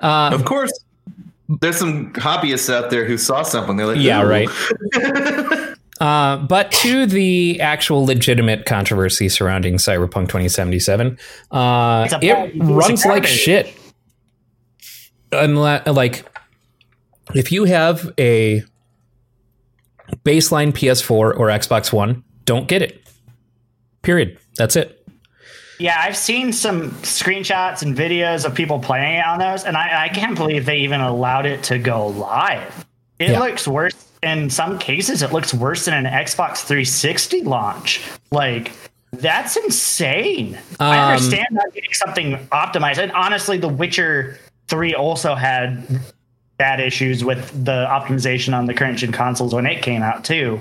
uh, of course, there's some hobbyists out there who saw something. They're like, Yeah, right. Uh, but to the actual legitimate controversy surrounding Cyberpunk 2077, uh, it bad piece of runs like shit. Unless, like, if you have a baseline PS4 or Xbox One, don't get it. Period. That's it. Yeah, I've seen some screenshots and videos of people playing it on those, and I, I can't believe they even allowed it to go live. It Yeah. looks worse in some cases. It looks worse than an Xbox 360 launch. Like that's insane. I Um, understand not getting something optimized, and honestly, The Witcher 3 also had bad issues with the optimization on the current gen consoles when it came out too.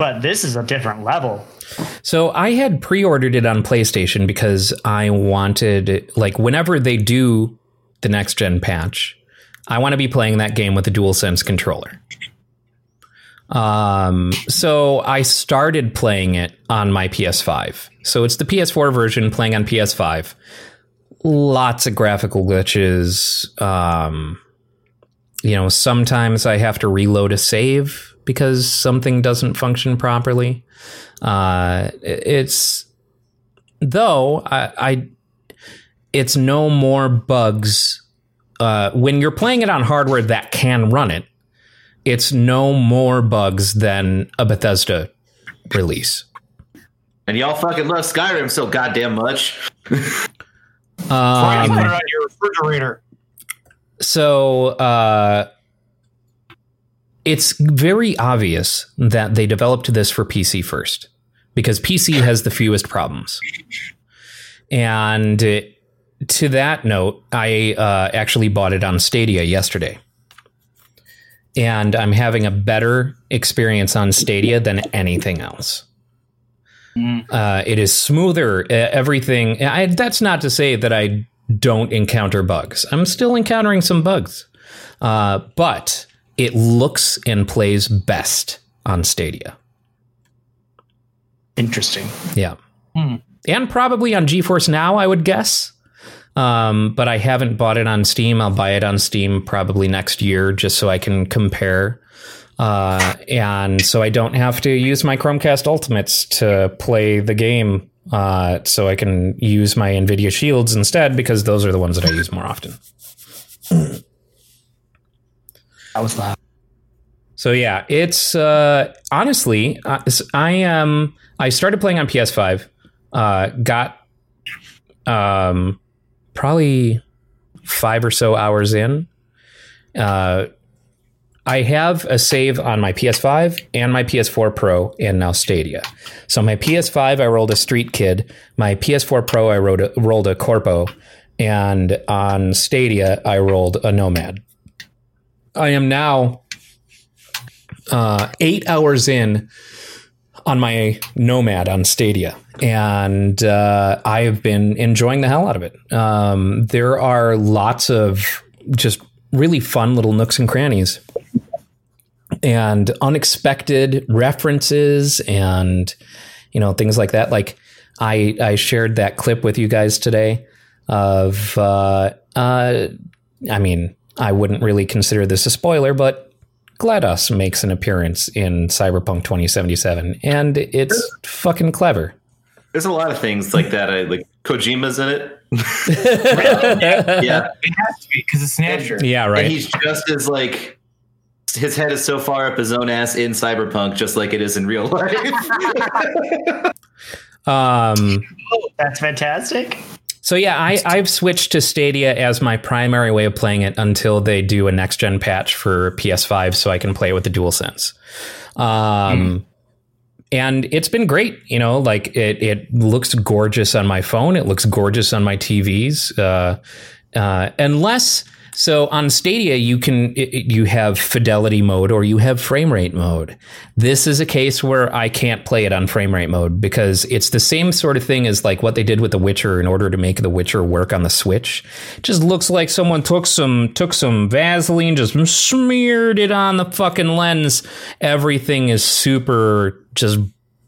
But this is a different level. So I had pre-ordered it on PlayStation because I wanted like whenever they do the next gen patch, I want to be playing that game with a DualSense controller. Um, so I started playing it on my PS5. So it's the PS4 version playing on PS5. Lots of graphical glitches. Um, you know, sometimes I have to reload a save because something doesn't function properly. Uh, it's though I, I it's no more bugs uh, when you're playing it on hardware that can run it, it's no more bugs than a Bethesda release. And y'all fucking love Skyrim so goddamn much. Why do you put it Um, on your refrigerator? so uh, it's very obvious that they developed this for PC first because PC has the fewest problems. And uh, to that note, I uh, actually bought it on Stadia yesterday. And I'm having a better experience on Stadia than anything else. Uh, it is smoother. Everything. I, that's not to say that I don't encounter bugs. I'm still encountering some bugs, uh, but it looks and plays best on Stadia. Interesting. Yeah, and probably on GeForce Now, I would guess. Um, but I haven't bought it on Steam. I'll buy it on Steam probably next year, just so I can compare. Uh, and so I don't have to use my Chromecast Ultimates to play the game. Uh, so I can use my NVIDIA Shields instead because those are the ones that I use more often. That was loud. So yeah, it's uh, honestly, uh, I am. I started playing on PS5. Uh, got um, probably five or so hours in. Uh, I have a save on my PS5 and my PS4 Pro and now Stadia. So my PS5, I rolled a Street Kid. My PS4 Pro, I rolled a, rolled a Corpo, and on Stadia, I rolled a Nomad. I am now uh, eight hours in on my Nomad on Stadia, and uh, I have been enjoying the hell out of it. Um, there are lots of just really fun little nooks and crannies and unexpected references and you know things like that like i i shared that clip with you guys today of uh uh i mean i wouldn't really consider this a spoiler but GLaDOS makes an appearance in Cyberpunk 2077 and it's fucking clever. There's a lot of things like that. I like Kojima's in it. yeah, It has to be because it's natural. Yeah, and right. he's just as like his head is so far up his own ass in Cyberpunk, just like it is in real life. Um That's fantastic. So yeah, I, I've switched to Stadia as my primary way of playing it until they do a next gen patch for PS5, so I can play it with the DualSense. Um, and it's been great. You know, like it it looks gorgeous on my phone. It looks gorgeous on my TVs. Uh, uh, unless so on Stadia, you can it, you have fidelity mode or you have frame rate mode. This is a case where I can't play it on frame rate mode because it's the same sort of thing as like what they did with The Witcher in order to make The Witcher work on the Switch. It just looks like someone took some took some Vaseline, just smeared it on the fucking lens. Everything is super just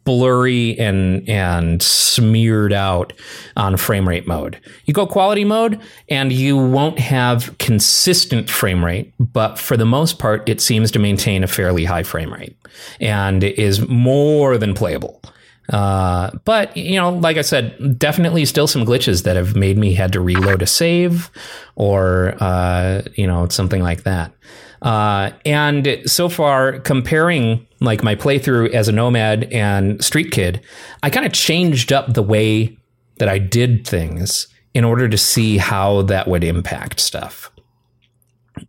blurry and and smeared out on frame rate mode. You go quality mode and you won't have consistent frame rate, but for the most part it seems to maintain a fairly high frame rate and is more than playable. Uh, but you know, like I said, definitely still some glitches that have made me had to reload a save or uh, you know something like that. Uh, and so far, comparing like my playthrough as a nomad and street kid, I kind of changed up the way that I did things in order to see how that would impact stuff.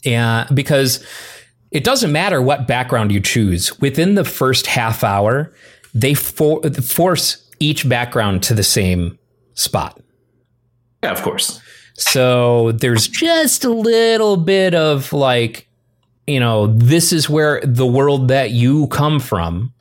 And because it doesn't matter what background you choose, within the first half hour, they for- force each background to the same spot. yeah, of course. So there's just a little bit of like, you know, this is where the world that you come from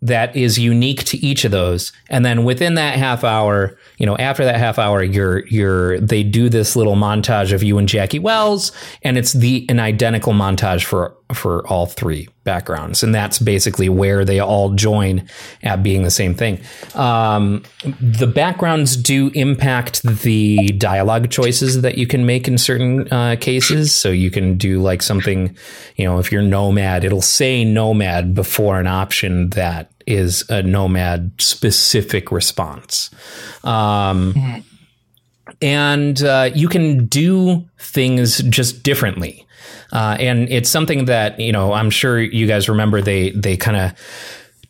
that is unique to each of those. And then within that half hour, you know, after that half hour, you're you're they do this little montage of you and Jackie Wells, and it's the an identical montage for for all three backgrounds. And that's basically where they all join at being the same thing. Um, the backgrounds do impact the dialogue choices that you can make in certain uh, cases. So you can do like something, you know, if you're nomad, it'll say nomad before an option that is a nomad specific response. Um, and uh, you can do things just differently. Uh, and it's something that you know I'm sure you guys remember they they kind of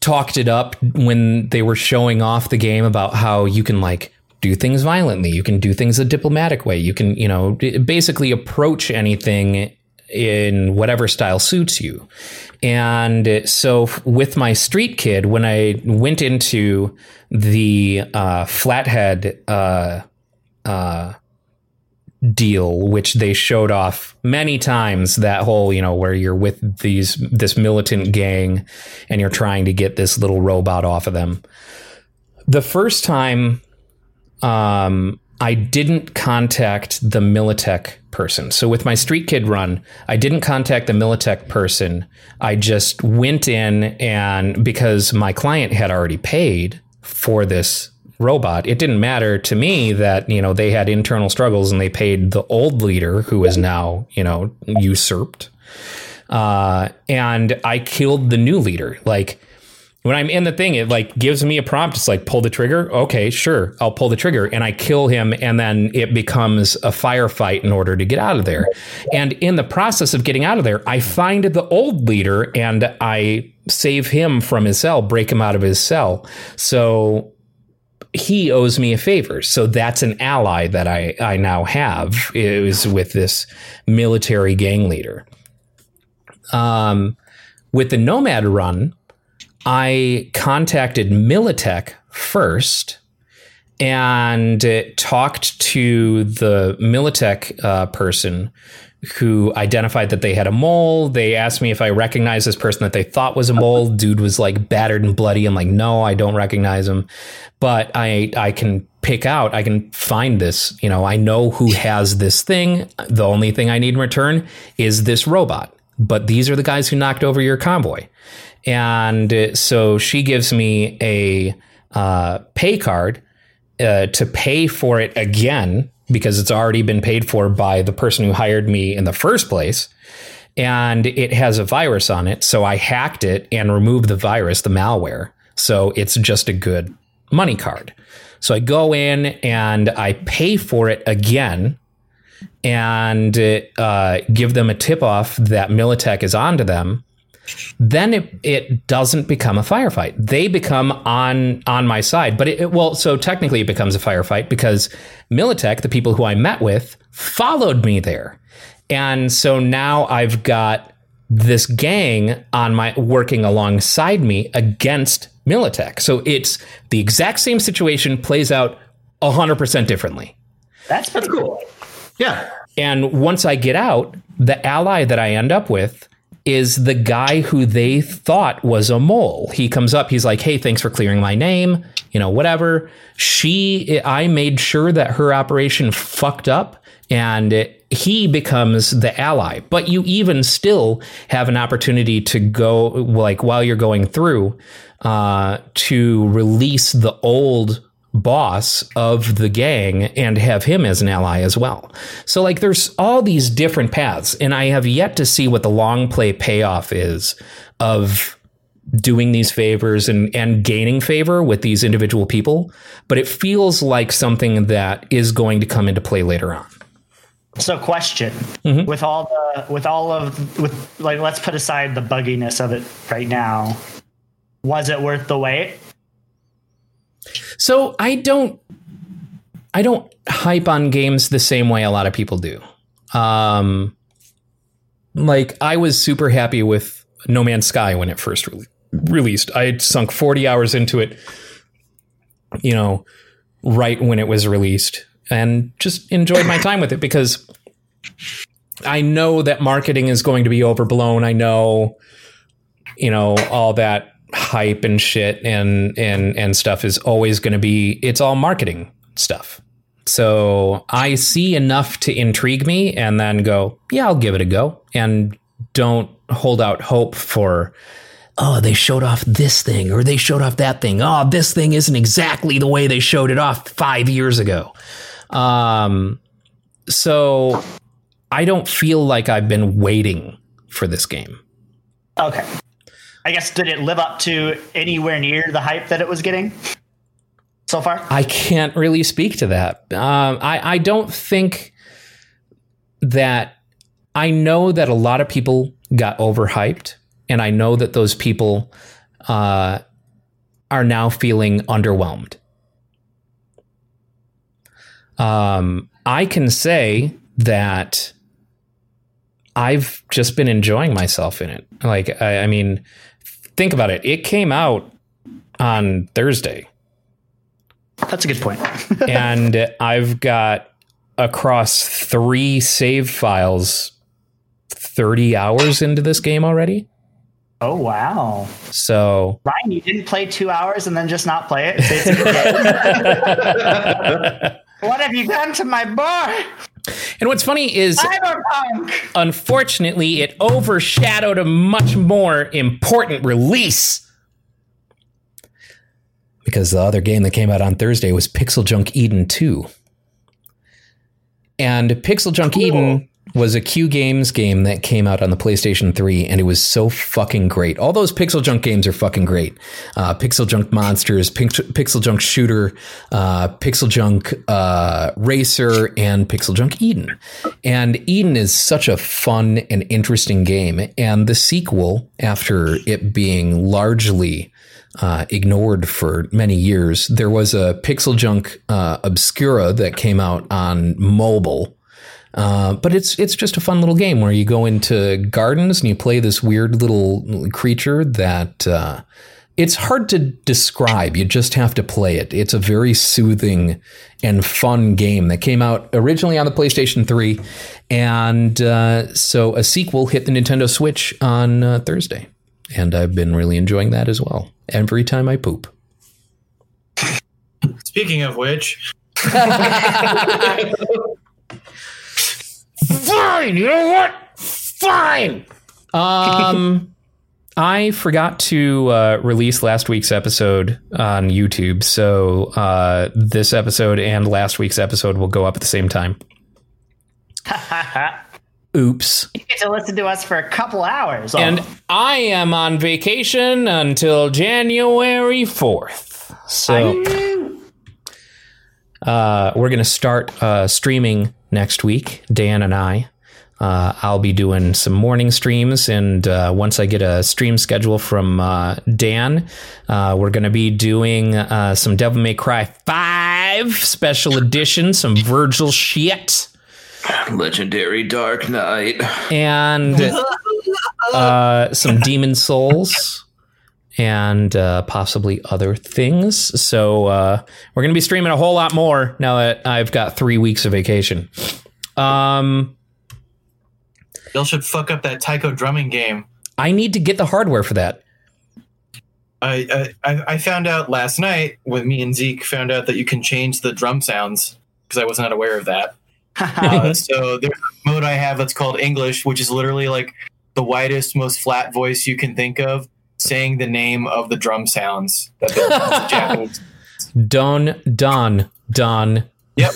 talked it up when they were showing off the game about how you can like do things violently, you can do things a diplomatic way, you can you know basically approach anything in whatever style suits you. And so with my street kid, when I went into the uh, flathead uh, deal, which they showed off many times. That whole, you know, where you're with these this militant gang and you're trying to get this little robot off of them. The first time, um, I didn't contact the Militech person. So with my Street Kid run, I didn't contact the Militech person. I just went in and because my client had already paid for this robot. It didn't matter to me that, you know, they had internal struggles and they paid the old leader who is now, you know, usurped. Uh, and I killed the new leader. Like when I'm in the thing, it like gives me a prompt. It's like pull the trigger. Okay, sure, I'll pull the trigger, and I kill him, and then it becomes a firefight in order to get out of there. And in the process of getting out of there, I find the old leader and I save him from his cell, break him out of his cell. So he owes me a favor. So that's an ally that I, I now have is with this military gang leader. Um, with the Nomad run, I contacted Militech first and talked to the Militech uh, person who identified that they had a mole. They asked me if I recognized this person that they thought was a mole. Dude was like battered and bloody. I'm like, no, I don't recognize him. But I I can pick out, I can find this. You know, I know who has this thing. The only thing I need in return is this robot. But these are the guys who knocked over your convoy. And so she gives me a uh, pay card uh, to pay for it again because it's already been paid for by the person who hired me in the first place. And it has a virus on it. So I hacked it and removed the virus, the malware. So it's just a good money card. So I go in and I pay for it again and uh, give them a tip off that Militech is onto them then it, it doesn't become a firefight. They become on on my side. But it, well, so technically it becomes a firefight because Militech, the people who I met with, followed me there. And so now I've got this gang on my working alongside me against Militech. So it's the exact same situation plays out 100% differently. That's pretty cool. Yeah. And once I get out, the ally that I end up with is the guy who they thought was a mole. He comes up, he's like, "Hey, thanks for clearing my name." You know, whatever. She I made sure that her operation fucked up and he becomes the ally. But you even still have an opportunity to go like while you're going through uh, to release the old boss of the gang and have him as an ally as well. So like there's all these different paths and I have yet to see what the long play payoff is of doing these favors and and gaining favor with these individual people, but it feels like something that is going to come into play later on. So question mm-hmm. with all the with all of with like let's put aside the bugginess of it right now. Was it worth the wait? So I don't I don't hype on games the same way a lot of people do. Um like I was super happy with No Man's Sky when it first re- released. I had sunk 40 hours into it you know right when it was released and just enjoyed my time with it because I know that marketing is going to be overblown. I know you know all that hype and shit and and and stuff is always going to be it's all marketing stuff. So I see enough to intrigue me and then go, yeah, I'll give it a go and don't hold out hope for oh, they showed off this thing or they showed off that thing. Oh, this thing isn't exactly the way they showed it off 5 years ago. Um so I don't feel like I've been waiting for this game. Okay. I guess did it live up to anywhere near the hype that it was getting? so far? I can't really speak to that. Um, I, I don't think that I know that a lot of people got overhyped, and I know that those people uh, are now feeling underwhelmed. Um, I can say that I've just been enjoying myself in it. Like, I, I mean, think about it. It came out on Thursday That's a good point. and I've got across three save files 30 hours into this game already. oh wow, So Ryan, you didn't play two hours and then just not play it. What have you done to my boy? And what's funny is Cyberpunk. unfortunately it overshadowed a much more important release. Because the other game that came out on Thursday was Pixel Junk Eden 2. And Pixel Junk Eden was a Q Games game that came out on the PlayStation 3, and it was so fucking great. All those Pixel Junk games are fucking great. Uh, Pixel Junk Monsters, Pix- Pixel Junk Shooter, uh, Pixel Junk uh, Racer, and Pixel Junk Eden. And Eden is such a fun and interesting game. And the sequel, after it being largely uh, ignored for many years. There was a Pixel Junk uh, Obscura that came out on mobile. Uh, but it's it's just a fun little game where you go into gardens and you play this weird little creature that uh, it's hard to describe. You just have to play it. It's a very soothing and fun game that came out originally on the PlayStation 3, and uh, so a sequel hit the Nintendo Switch on uh, Thursday, and I've been really enjoying that as well. Every time I poop. Speaking of which, Fine. You know what? Fine. Um, I forgot to uh, release last week's episode on YouTube, so uh, this episode and last week's episode will go up at the same time. Oops. You get to listen to us for a couple hours. Oh, And I am on vacation until January 4th. So uh, we're going to start uh, streaming next week, Dan and I. Uh, I'll be doing some morning streams, and uh, once I get a stream schedule from uh, Dan, uh, we're going to be doing uh, some Devil May Cry 5 special edition, some Vergil shit Legendary Dark Knight. and uh, some Demon's Souls and uh, possibly other things. So uh, we're going to be streaming a whole lot more now that I've got three weeks of vacation. Um, y'all should fuck up that taiko drumming game. I need to get the hardware for that. I, I I found out last night when me and Zeke found out that you can change the drum sounds because I was not aware of that. Uh, so there's a mode I have that's called English, which is literally like the widest, most flat voice you can think of, saying the name of the drum sounds that the Japanese. Don, Don, Don, Yep.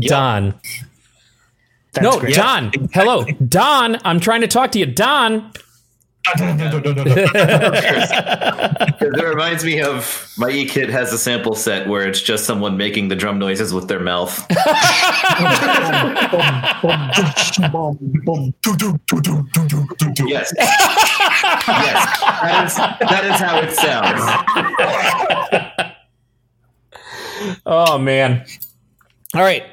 Don. that's No, great. Don. Hello, Don. I'm trying to talk to you, Don. it reminds me of my E Kit has a sample set where it's just someone making the drum noises with their mouth. yes yes, that is, that is how it sounds. oh man! All right.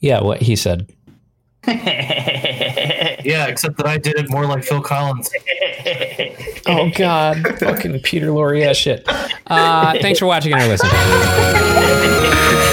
Yeah, what he said. yeah, except that I did it more like Phil Collins. oh God, fucking Peter Lorre Yeah, shit. Uh, thanks for watching and listening.